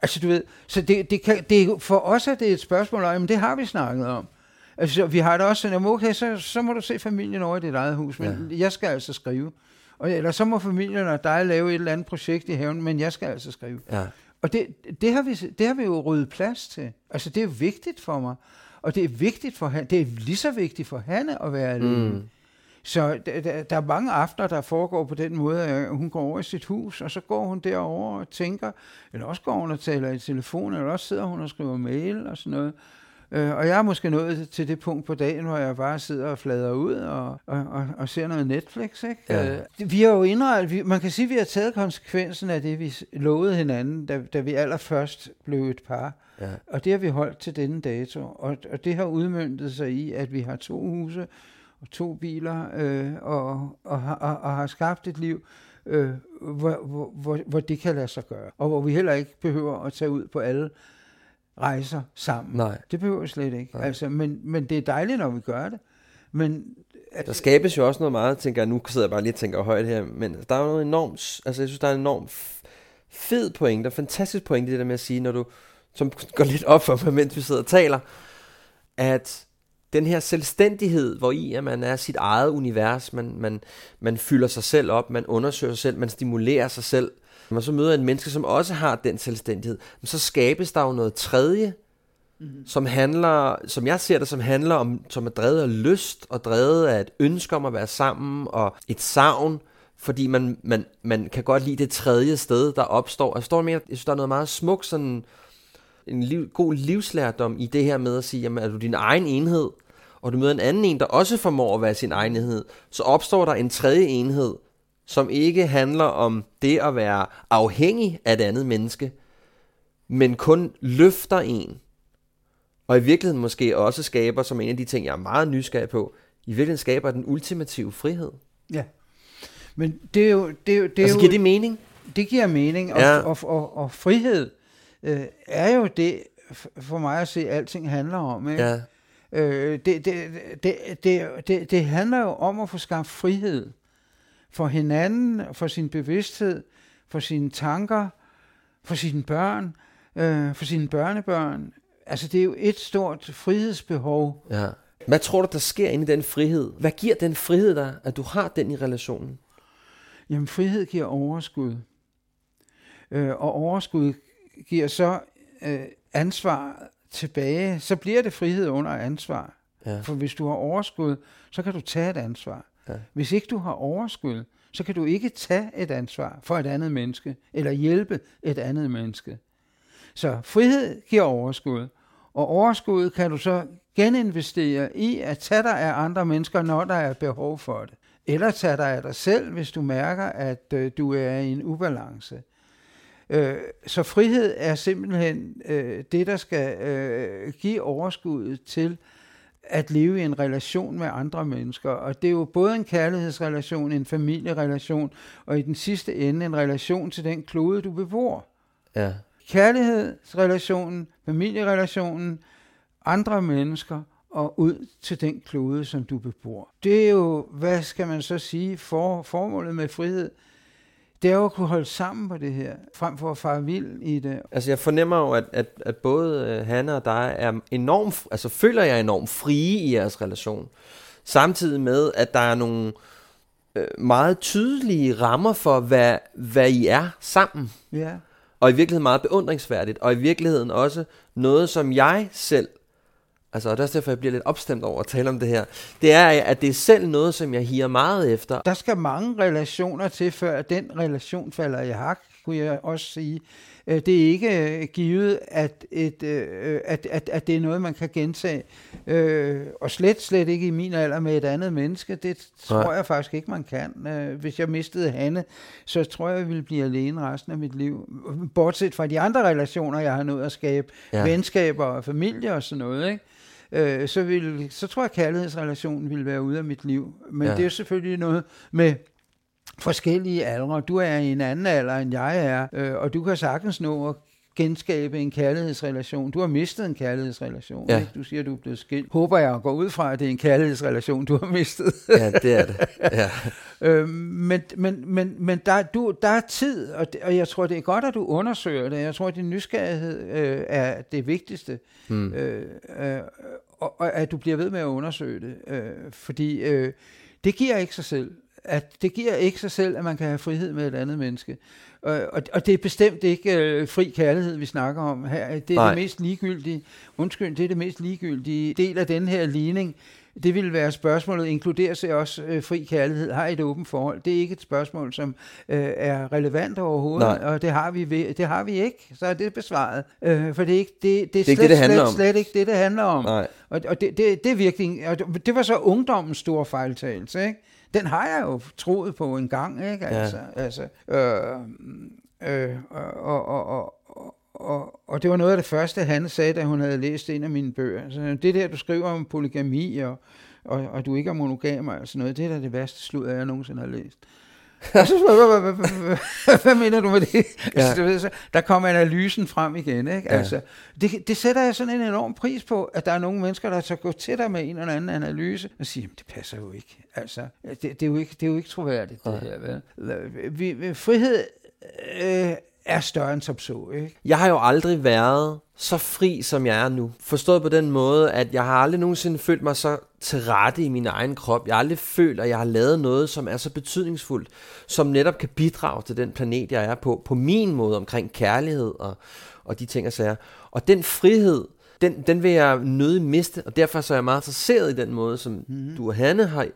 Altså, du ved, så det, det kan, det, for os er det et spørgsmål om, men det har vi snakket om. Altså, vi har det også sådan, jamen, okay, så, så må du se familien over i dit eget hus, men ja. jeg skal altså skrive. Og, eller så må familien og dig lave et eller andet projekt i haven, men jeg skal altså skrive. Ja. Og det, det, har vi, det har vi jo ryddet plads til. Altså, det er vigtigt for mig. Og det er vigtigt for han, det er lige så vigtigt for Hanne at være alene. Mm. Så der, der, er mange aftener, der foregår på den måde, at hun går over i sit hus, og så går hun derover og tænker, eller også går hun og taler i telefon, eller også sidder hun og skriver mail og sådan noget. Øh, og jeg er måske nået til det punkt på dagen, hvor jeg bare sidder og flader ud og, og, og, og ser noget Netflix. Ikke? Ja. Øh, vi har jo indrettet, vi, man kan sige, at vi har taget konsekvensen af det, vi lovede hinanden, da, da vi allerførst blev et par. Ja. Og det har vi holdt til denne dato. Og, og det har udmyndtet sig i, at vi har to huse og to biler øh, og, og, og, og har skabt et liv, øh, hvor, hvor, hvor, hvor det kan lade sig gøre. Og hvor vi heller ikke behøver at tage ud på alle rejser sammen. Nej. Det behøver vi slet ikke. Altså, men, men det er dejligt, når vi gør det. Men at, der skabes jo også noget meget, tænker jeg, nu sidder jeg bare lige og tænker højt her, men der er jo noget enormt, altså jeg synes, der er en enormt fed pointe, og fantastisk pointe, det der med at sige, når du, som går lidt op for mig, mens vi sidder og taler, at den her selvstændighed, hvor i at man er sit eget univers, man, man, man fylder sig selv op, man undersøger sig selv, man stimulerer sig selv, når man så møder en menneske, som også har den selvstændighed, så skabes der jo noget tredje, mm-hmm. som handler, som jeg ser det, som handler om, som er drevet af lyst, og drevet af et ønske om at være sammen, og et savn, fordi man, man, man kan godt lide det tredje sted, der opstår. Jeg står med, jeg synes, der er noget meget smukt, sådan en liv, god livslærdom i det her med at sige, jamen er du din egen enhed, og du møder en anden en, der også formår at være sin egen enhed, så opstår der en tredje enhed, som ikke handler om det at være afhængig af et andet menneske, men kun løfter en. Og i virkeligheden måske også skaber, som en af de ting, jeg er meget nysgerrig på, i virkeligheden skaber den ultimative frihed. Ja. Men det er jo... Det er jo, det er altså, jo, giver det mening? Det giver mening, og, ja. og, og, og frihed øh, er jo det, for mig at se, alting handler om. Ikke? Ja. Øh, det, det, det, det, det, det handler jo om at få skabt frihed for hinanden, for sin bevidsthed, for sine tanker, for sine børn, øh, for sine børnebørn. Altså det er jo et stort frihedsbehov. Ja. Hvad tror du, der sker inde i den frihed? Hvad giver den frihed dig, at du har den i relationen? Jamen frihed giver overskud. Øh, og overskud giver så øh, ansvar tilbage. Så bliver det frihed under ansvar. Ja. For hvis du har overskud, så kan du tage et ansvar. Ja. Hvis ikke du har overskud, så kan du ikke tage et ansvar for et andet menneske, eller hjælpe et andet menneske. Så frihed giver overskud, og overskud kan du så geninvestere i at tage dig af andre mennesker, når der er behov for det. Eller tage dig af dig selv, hvis du mærker, at øh, du er i en ubalance. Øh, så frihed er simpelthen øh, det, der skal øh, give overskuddet til at leve i en relation med andre mennesker. Og det er jo både en kærlighedsrelation, en familierelation, og i den sidste ende en relation til den klode, du bebor. Ja. Kærlighedsrelationen, familierelationen, andre mennesker og ud til den klode, som du bebor. Det er jo, hvad skal man så sige, for, formålet med frihed det er jo at kunne holde sammen på det her, frem for at fare vild i det. Altså jeg fornemmer jo, at, at, at både uh, Hanna og dig er enormt, altså føler jeg enormt frie i jeres relation. Samtidig med, at der er nogle uh, meget tydelige rammer for, hvad, hvad I er sammen. Ja. Og i virkeligheden meget beundringsværdigt, og i virkeligheden også noget, som jeg selv Altså, og det er derfor, jeg bliver lidt opstemt over at tale om det her. Det er, at det er selv noget, som jeg higer meget efter. Der skal mange relationer til, før den relation falder i hak, kunne jeg også sige. Øh, det er ikke øh, givet, at, et, øh, at, at, at det er noget, man kan gentage. Og slet, slet ikke i min alder med et andet menneske. Det tror Nej. jeg faktisk ikke, man kan. Hvis jeg mistede Hanne, så tror jeg, jeg ville blive alene resten af mit liv. Bortset fra de andre relationer, jeg har nået at skabe. Ja. Venskaber og familie og sådan noget, ikke? Øh, så, vil, så tror jeg, at kærlighedsrelationen ville være ude af mit liv. Men ja. det er selvfølgelig noget med forskellige aldre. Du er i en anden alder, end jeg er, øh, og du kan sagtens nå at genskabe en kærlighedsrelation. Du har mistet en kærlighedsrelation. Ja. Ikke? Du siger, du er blevet skilt. Håber jeg går ud fra, at det er en kærlighedsrelation, du har mistet. ja, det er det. Ja. øh, men men, men, men der, du, der er tid, og, det, og jeg tror, det er godt, at du undersøger det. Jeg tror, at din nysgerrighed øh, er det vigtigste. Mm. Øh, øh, og, og at du bliver ved med at undersøge det. Øh, fordi øh, det giver ikke sig selv. At det giver ikke sig selv, at man kan have frihed med et andet menneske. Og, og, og det er bestemt ikke øh, fri kærlighed, vi snakker om her. Det er Nej. det mest ligegyldige, undskyld, det er det mest ligegyldige del af den her ligning. Det vil være spørgsmålet, inkluderer sig også øh, fri kærlighed, har I et åbent forhold? Det er ikke et spørgsmål, som øh, er relevant overhovedet, Nej. og det har, vi ved, det har vi ikke, så er det besvaret. Øh, for det er ikke det, det, er Det er ikke slet, det, det handler slet, om. slet ikke det, det handler om. Nej. Og, og det, det, det er virkelig, og det, det var så ungdommens store fejltagelse, ikke? Den har jeg jo troet på en gang, ikke? Ja. Altså, altså, øh, øh, og, og, og, og, og, og det var noget af det første, han sagde, da hun havde læst en af mine bøger. Så det der, du skriver om polygami, og, og, og du ikke er monogam og sådan noget, det er da det værste slud, jeg nogensinde har læst. Jeg, hvad, mener du med det? Ja. Altså, der kommer analysen frem igen. Ikke? Altså, det, det sætter jeg sådan en enorm pris på, at der er nogle mennesker, der så går til dig med en eller anden analyse og siger, "Jamen, det passer jo ikke. Altså, det, det, er, jo ikke, det er jo ikke troværdigt, det her. Vel? Vi, frihed øh, er større end som så. Ikke? Jeg har jo aldrig været så fri, som jeg er nu. Forstået på den måde, at jeg har aldrig nogensinde følt mig så til rette i min egen krop. Jeg har aldrig følt, at jeg har lavet noget, som er så betydningsfuldt, som netop kan bidrage til den planet, jeg er på, på min måde omkring kærlighed og, og de ting og sager. Og den frihed, den, den vil jeg nødig miste, og derfor så er jeg meget interesseret i den måde, som mm-hmm. du og Hanne har,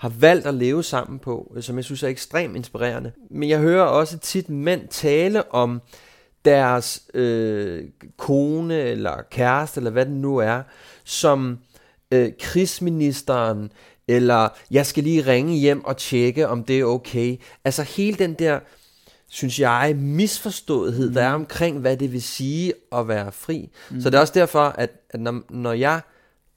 har valgt at leve sammen på, som jeg synes er ekstremt inspirerende. Men jeg hører også tit mænd tale om deres øh, kone eller kæreste, eller hvad det nu er, som øh, krigsministeren, eller jeg skal lige ringe hjem og tjekke, om det er okay. Altså hele den der, synes jeg, misforståethed, mm. der er omkring, hvad det vil sige at være fri. Mm. Så det er også derfor, at, at når, når jeg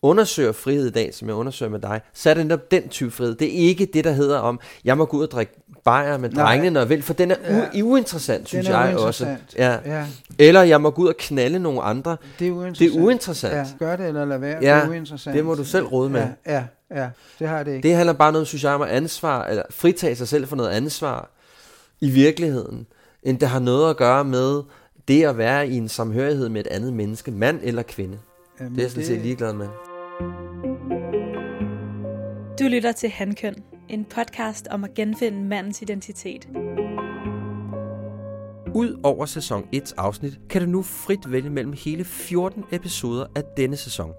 undersøger frihed i dag, som jeg undersøger med dig, så er det netop den type frihed. Det er ikke det, der hedder om, jeg må gå ud og drikke bajer med Nej. drengene, når jeg vil, for den er u- uinteressant, synes Den er jeg også. Ja. Ja, Eller jeg må gå ud og knalde nogle andre. det er uinteressant. Det er uinteressant. Ja, gør det eller lad være, Ja, det er uinteressant. det må du selv råde med. Ja, ja, ja det har det ikke. Det handler bare noget, synes jeg, om at ansvar, eller fritage sig selv for noget ansvar i virkeligheden, end det har noget at gøre med det at være i en samhørighed med et andet menneske, mand eller kvinde. Jamen, Det er jeg sådan set ligeglad med. Du lytter til Handkøn, en podcast om at genfinde mandens identitet. Ud over sæson 1 afsnit, kan du nu frit vælge mellem hele 14 episoder af denne sæson.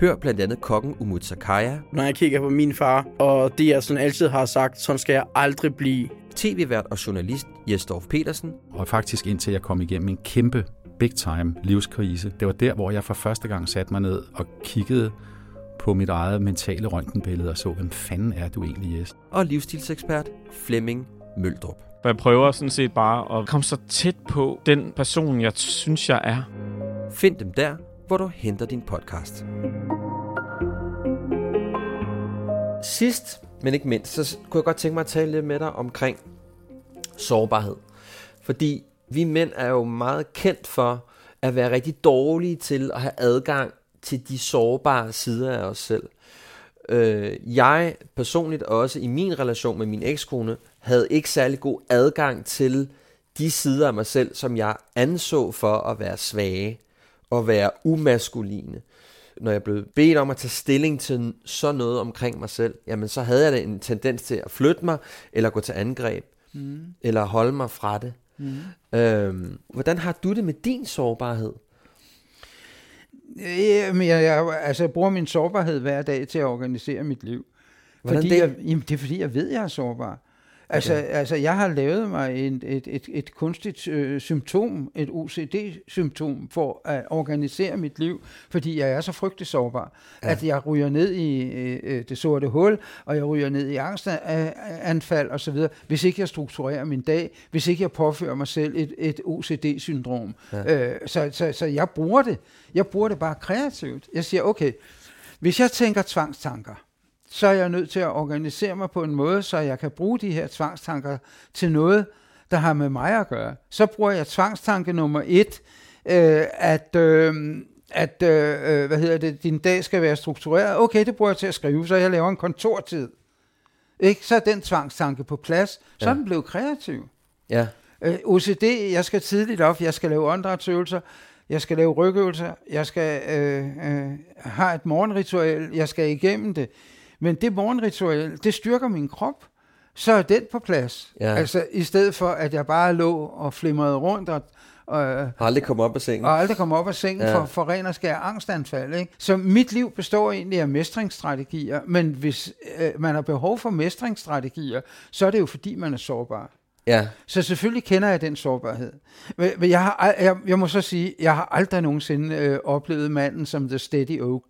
Hør blandt andet kokken Umut Sakaya, når jeg kigger på min far, og det jeg sådan altid har sagt, sådan skal jeg aldrig blive. tv-vært og journalist Jesdorf Petersen, Og faktisk indtil jeg kom igennem en kæmpe big time livskrise. Det var der, hvor jeg for første gang satte mig ned og kiggede på mit eget mentale røntgenbillede og så, hvem fanden er du egentlig, Jes? og livsstilsekspert Flemming Møldrup. Jeg prøver sådan set bare at komme så tæt på den person, jeg synes, jeg er. Find dem der, hvor du henter din podcast. Sidst, men ikke mindst, så kunne jeg godt tænke mig at tale lidt med dig omkring sårbarhed. Fordi vi mænd er jo meget kendt for at være rigtig dårlige til at have adgang til de sårbare sider af os selv. Øh, jeg personligt også i min relation med min ekskone havde ikke særlig god adgang til de sider af mig selv, som jeg anså for at være svage og være umaskuline. Når jeg blev bedt om at tage stilling til sådan noget omkring mig selv, jamen så havde jeg da en tendens til at flytte mig, eller gå til angreb, mm. eller holde mig fra det. Mm. Øhm, hvordan har du det med din sårbarhed? Jamen, jeg, jeg, altså, bruger min sårbarhed hver dag til at organisere mit liv. Hvordan fordi det? Jeg, jamen, det er fordi, jeg ved, jeg er sårbar. Altså, okay. altså jeg har lavet mig et, et, et, et kunstigt øh, symptom, et OCD-symptom, for at organisere mit liv, fordi jeg er så frygtelig sårbar, ja. at jeg ryger ned i øh, det sorte hul, og jeg ryger ned i angstanfald osv., hvis ikke jeg strukturerer min dag, hvis ikke jeg påfører mig selv et, et OCD-syndrom. Ja. Øh, så, så, så jeg bruger det. Jeg bruger det bare kreativt. Jeg siger, okay, hvis jeg tænker tvangstanker, så er jeg nødt til at organisere mig på en måde, så jeg kan bruge de her tvangstanker til noget, der har med mig at gøre. Så bruger jeg tvangstanke nummer et, øh, at, øh, at øh, hvad hedder det, din dag skal være struktureret. Okay, det bruger jeg til at skrive, så jeg laver en kontortid. Ikke? Så er den tvangstanke på plads. Så er den blevet kreativ. Ja, Øh, OCD, jeg skal tidligt op, jeg skal lave åndedrætsøvelser, jeg skal lave rygøvelser, jeg skal øh, øh, have et morgenritual, jeg skal igennem det. Men det morgenritual, det styrker min krop. så er den på plads. Ja. Altså, i stedet for, at jeg bare lå og flimrede rundt og, og, aldrig kommet op af sengen. og aldrig kom op af sengen ja. for, for ren og skær angstanfald. Ikke? Så mit liv består egentlig af mestringsstrategier, men hvis øh, man har behov for mestringsstrategier, så er det jo fordi, man er sårbar. Ja, Så selvfølgelig kender jeg den sårbarhed. Men, men jeg, har, jeg, jeg må så sige, jeg har aldrig nogensinde øh, oplevet manden som The Steady Oak.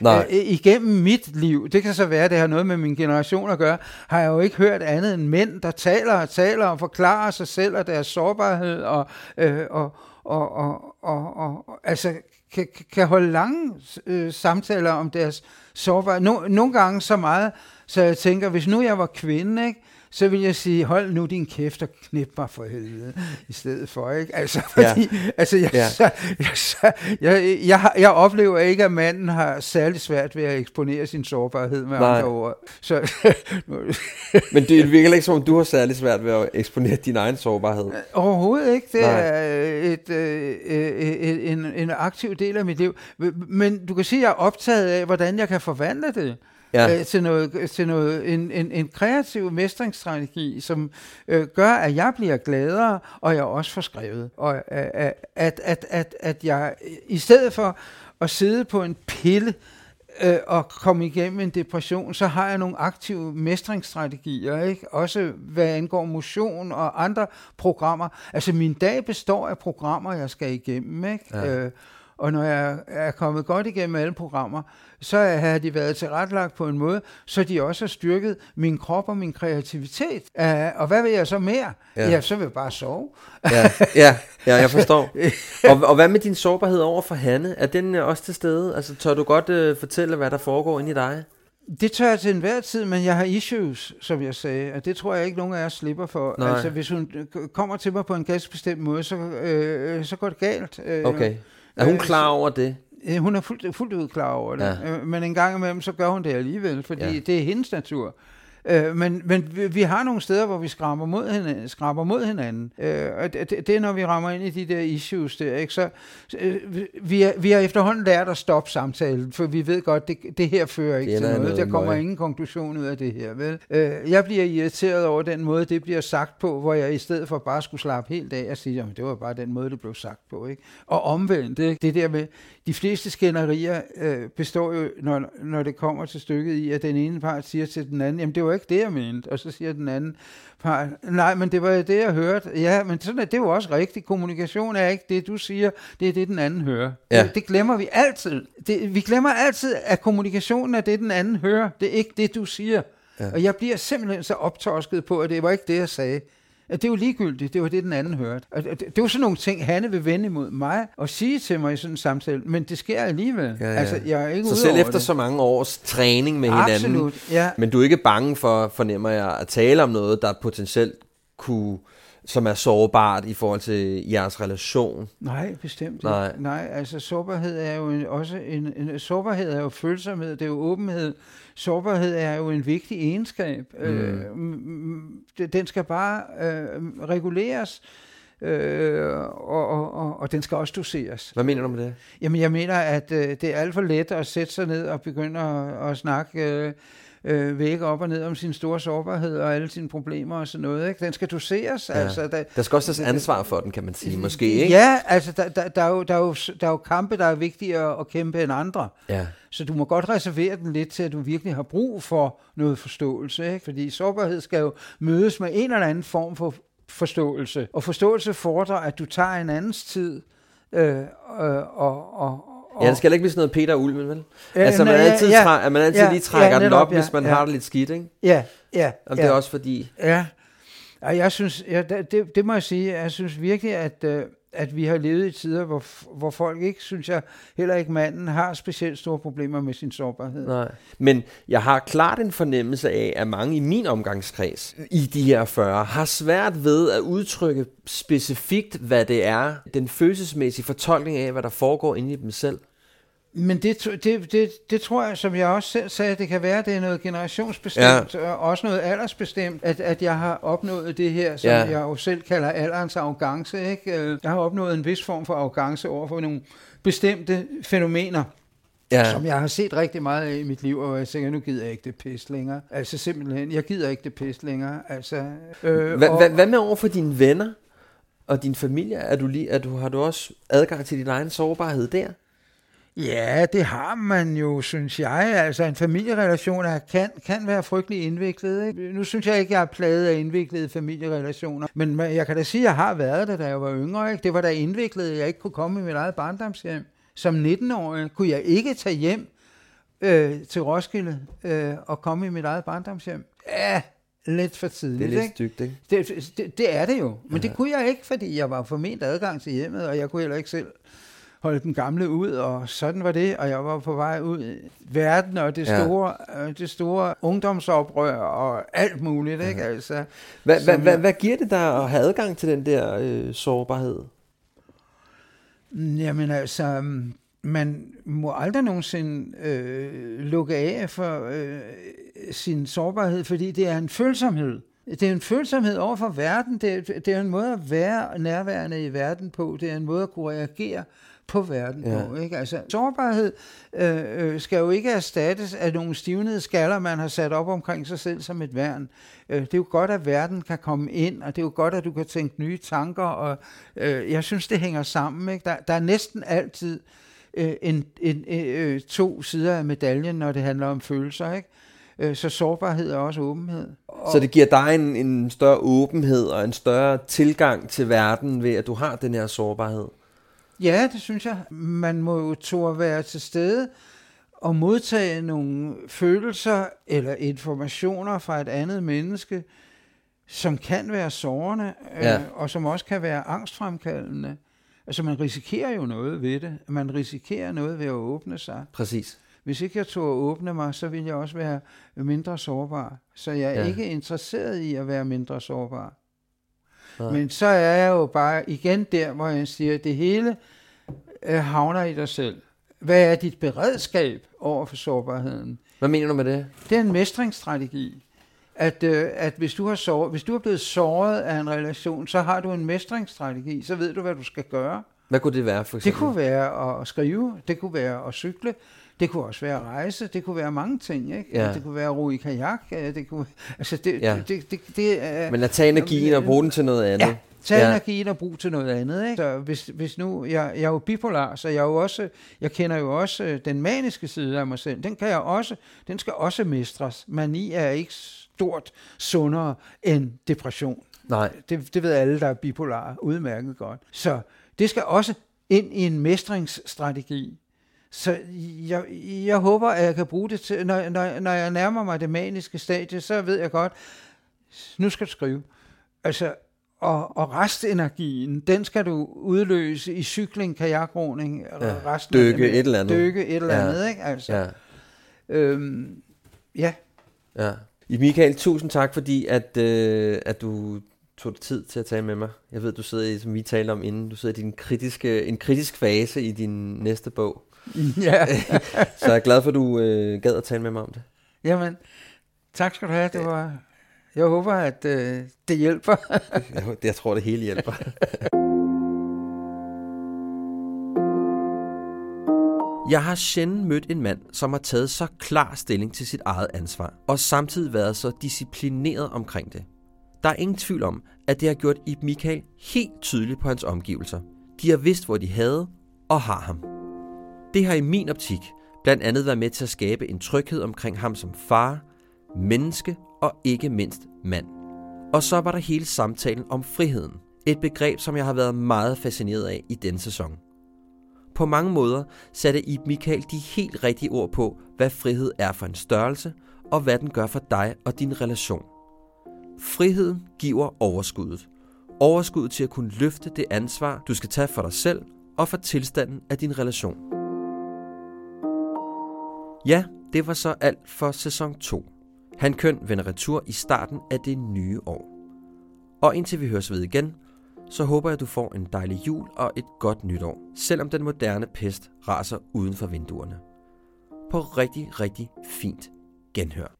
Nej. Øh, igennem mit liv, det kan så være, det har noget med min generation at gøre, har jeg jo ikke hørt andet end mænd, der taler og taler og forklarer sig selv og deres sårbarhed og, øh, og, og, og, og, og, og altså kan, kan holde lange øh, samtaler om deres sårbarhed. No, nogle gange så meget, så jeg tænker, hvis nu jeg var kvinde, ikke, så vil jeg sige, hold nu din kæft og knip mig for helvede, i stedet for, ikke? Altså, Ja. fordi, altså, jeg, Ja. ja. så, jeg, så, jeg, jeg, jeg oplever ikke, at manden har særlig svært ved at eksponere sin sårbarhed med Nej. andre ord. Så, men det virker ikke som om, du har særlig svært ved at eksponere din egen sårbarhed. Overhovedet ikke. Det Nej. er øh, et, øh, øh, et, en, en aktiv del af mit liv. Men du kan sige, at jeg er optaget af, hvordan jeg kan forvandle det. Ja. øh, til noget, til noget en, en, en kreativ mestringsstrategi, som øh, gør, at jeg bliver gladere, og jeg også får skrevet. Og øh, at, at, at, at, at jeg i stedet for at sidde på en pille øh, og komme igennem en depression, så har jeg nogle aktive mestringsstrategier, ikke? Også hvad angår motion og andre programmer. Altså min dag består af programmer, jeg skal igennem, ikke? Ja. Øh, og når jeg er kommet godt igennem alle programmer, så har de været tilrettelagt på en måde, så de også har styrket min krop og min kreativitet. Uh, og hvad vil jeg så mere? Ja. Ja, så vil jeg bare sove. Ja, ja, ja jeg forstår. Og, og hvad med din sårbarhed over for Hanne? Er den øh, også til stede? Altså, tør du godt øh, fortælle, hvad der foregår inde i dig? Det tør jeg til enhver tid, men jeg har issues, som jeg sagde, og det tror jeg ikke, nogen af os slipper for. Nej. Altså, hvis hun øh, kommer til mig på en ganske bestemt måde, så, øh, så går det galt. Øh, Okay. Er hun klar over det? Øh, Hun er fuldt, fuldt ud klar over det, Ja. ja. men en gang imellem, så gør hun det alligevel, fordi ja. det er hendes natur. Øh, men men vi, vi har nogle steder, hvor vi skraber mod hinanden. Skraber mod hinanden. Øh, og det, det er, når vi rammer ind i de der issues der. Ikke? Så, øh, vi, er, vi har efterhånden lært at stoppe samtalen, for vi ved godt, det, det her fører ikke Det til noget. noget Der kommer møg. ingen konklusion ud af det her. Vel? Øh, jeg bliver irriteret over den måde, det bliver sagt på, hvor jeg i stedet for bare skulle slappe helt af og sige, at det var bare den måde, det blev sagt på. Ikke? Og omvendt, ikke? det der med, de fleste skænderier øh, består jo, når, når det kommer til stykket i, at den ene part siger til den anden, jamen det var ikke det, jeg mente. Og så siger den anden part, nej, men det var jo det, jeg hørte. Ja, men sådan er det er jo også rigtigt. Kommunikation er ikke det, du siger, det er det, den anden hører. Ja. Det, det glemmer vi altid. Det, vi glemmer altid, at kommunikationen er det, den anden hører. Det er ikke det, du siger. Ja. Og jeg bliver simpelthen så optorsket på, at det var ikke det, jeg sagde. Det er jo ligegyldigt, det var det, den anden hørte. Og det, det jo sådan nogle ting, Hanne vil vende imod mig og sige til mig i sådan en samtale, men det sker alligevel. Ja, ja. Altså, jeg er ikke Så selv efter det. så mange års træning med hinanden, Absolut, ja. men du er ikke bange for, fornemmer jeg, at tale om noget, der potentielt kunne, som er sårbart i forhold til jeres relation? Nej, bestemt Nej. ikke. Nej, altså sårbarhed er jo en, også en, en, sårbarhed er jo følsomhed, det er jo åbenhed. Sårbarhed er jo en vigtig egenskab. Mm. Øh, den skal bare øh, reguleres, øh, og, og, og, og den skal også doseres. Hvad mener du med det? Jamen, jeg mener, at øh, det er alt for let at sætte sig ned og begynde at, at snakke øh, øh, væk op og ned om sin store sårbarhed og alle sine problemer og sådan noget. Ikke? Den skal doseres. Ja. Altså, der, Der skal også tages ansvar for den, kan man sige, måske, ikke? Ja, altså der, der, der, er jo, der, er jo, der er jo kampe, der er vigtigere at kæmpe end andre. Ja. Så du må godt reservere den lidt til, at du virkelig har brug for noget forståelse. Ikke? Fordi sårbarhed skal jo mødes med en eller anden form for forståelse. Og forståelse fordrer, at du tager en andens tid. Øh, og, og, og, Ja, det skal heller ikke blive sådan noget Peter Ulven, vel? Ja, altså, man nej, altid, ja, træ- man altid ja, lige trækker ja, den netop, op, ja, hvis man ja. har det lidt skidt, ikke? Ja, ja. Og ja. det er også fordi... Ja, og jeg synes, ja, det, det- det må jeg sige, jeg synes virkelig, at, øh, at vi har levet i tider, hvor, hvor folk ikke, synes jeg, heller ikke manden, har specielt store problemer med sin sårbarhed. Nej. Men jeg har klart en fornemmelse af, at mange i min omgangskreds i de her 40 har svært ved at udtrykke specifikt, hvad det er, den følelsesmæssige fortolkning af, hvad der foregår inde i dem selv. Men det, det, det, det tror jeg, som jeg også selv sagde, det kan være, det er noget generationsbestemt, ja. og også noget aldersbestemt, at, at jeg har opnået det her, som Ja. jeg jo selv kalder alderens arrogance. Ikke? Øh, Jeg har opnået en vis form for arrogance over for nogle bestemte fænomener. ja. som jeg har set rigtig meget af i mit liv, og jeg tænker, nu gider jeg ikke det pis længere. Altså simpelthen, jeg gider ikke det pis længere. Altså, øh, hvad, og, hvad, hvad med over for dine venner og din familie? Er du lige, er du, har du også adgang til din egen sårbarhed der? Ja, det har man jo, synes jeg. Altså en familierelation er, kan, kan være frygtelig indviklet. Ikke? Nu synes jeg ikke, jeg er plaget af indviklede familierelationer. Men jeg kan da sige, at jeg har været det, da jeg var yngre. Ikke? Det var da indviklet, at jeg ikke kunne komme i mit eget barndomshjem. Som 19-årig kunne jeg ikke tage hjem øh, til Roskilde øh, og komme i mit eget barndomshjem. Ja, lidt for tidligt. Det er lidt stygt, ikke? Det, det, det er det jo. Men ja. det kunne jeg ikke, fordi jeg var forment adgang til hjemmet, og jeg kunne heller ikke selv holde den gamle ud, og sådan var det, og jeg var på vej ud i verden, og det store, ja. Øh, det store ungdomsoprør, og alt muligt, ikke? Altså, hvad, hvad, hvad, hvad giver det dig at have adgang til den der øh, sårbarhed? Jamen altså, man må aldrig nogensinde øh, lukke af for øh, sin sårbarhed, fordi det er en følsomhed. Det er en følsomhed over for verden. Det, det er en måde at være nærværende i verden på. Det er en måde at kunne reagere på verden ja. på. Ikke? Altså, sårbarhed øh, øh, skal jo ikke erstattes af nogle stivnede skaller, man har sat op omkring sig selv som et værn. Øh, det er jo godt, at verden kan komme ind, og det er jo godt, at du kan tænke nye tanker, og øh, jeg synes, det hænger sammen. Ikke? Der, der er næsten altid øh, en, en, øh, to sider af medaljen, når det handler om følelser. Ikke? Øh, så sårbarhed er også åbenhed. Og så det giver dig en, en større åbenhed og en større tilgang til verden ved, at du har den her sårbarhed? Ja, det synes jeg. Man må jo turde være til stede og modtage nogle følelser eller informationer fra et andet menneske, som kan være sårende, øh, ja. øh, og som også kan være angstfremkaldende. Altså man risikerer jo noget ved det. Man risikerer noget ved at åbne sig. Præcis. Hvis ikke jeg tog at åbne mig, så ville jeg også være mindre sårbar. Så jeg er ja. ikke interesseret i at være mindre sårbar. Nej. Men så er jeg jo bare igen der, hvor jeg siger, at det hele øh, havner i dig selv. Hvad er dit beredskab over for sårbarheden? Hvad mener du med det? Det er en mestringsstrategi. At, øh, at hvis, du har såret, hvis du er blevet såret af en relation, så har du en mestringsstrategi. Så ved du, hvad du skal gøre. Hvad kunne det være for eksempel? Det kunne være at skrive, det kunne være at cykle, det kunne også være at rejse, det kunne være mange ting, ikke? Ja. Det kunne være at ro i kajak, det kunne, altså det, ja. det, det, det, det uh, Men at tage energien og bruge den til noget andet. Ja, tage ja. energien og bruge til noget andet, ikke? Så hvis, hvis nu, jeg, jeg er jo bipolar, så jeg er jo også, jeg kender jo også øh, den maniske side af mig selv, den kan jeg også, den skal også mestres. Mani er ikke stort sundere end depression. Nej. Det, det ved alle, der er bipolar udmærket godt. Så det skal også ind i en mestringsstrategi. Så jeg, jeg håber, at jeg kan bruge det til, når, når, når jeg nærmer mig det maniske stadie, så ved jeg godt, nu skal du skrive. Altså, og, og restenergien, den skal du udløse i cykling, kajakroning, ja, resten dykke af, et eller andet. Dykke et eller andet, ja. ikke? Altså, ja. Øhm, ja. Ja. I Michael, tusind tak, fordi at, øh, at du tog dig tid til at tale med mig. Jeg ved, du sidder i, som vi talte om inden, du sidder i din kritiske, en kritisk fase i din næste bog. Ja. så jeg er glad for, at du øh, gad at tale med mig om det. Jamen, tak skal du have. Det var, jeg håber, at øh, det hjælper. jeg, jeg tror, det hele hjælper. Jeg har sjældent mødt en mand, som har taget så klar stilling til sit eget ansvar, og samtidig været så disciplineret omkring det. Der er ingen tvivl om, at det har gjort Ib Michael helt tydeligt på hans omgivelser. De har vidst, hvor de havde og har ham. Det har i min optik blandt andet været med til at skabe en tryghed omkring ham som far, menneske og ikke mindst mand. Og så var der hele samtalen om friheden. Et begreb, som jeg har været meget fascineret af i denne sæson. På mange måder satte Ib Michael de helt rigtige ord på, hvad frihed er for en størrelse, og hvad den gør for dig og din relation. Friheden giver overskuddet. Overskuddet til at kunne løfte det ansvar, du skal tage for dig selv og for tilstanden af din relation. Ja, det var så alt for sæson 2. Han køn vender retur i starten af det nye år. Og indtil vi høres ved igen, så håber jeg, at du får en dejlig jul og et godt nytår, selvom den moderne pest raser uden for vinduerne. På rigtig, rigtig fint genhør.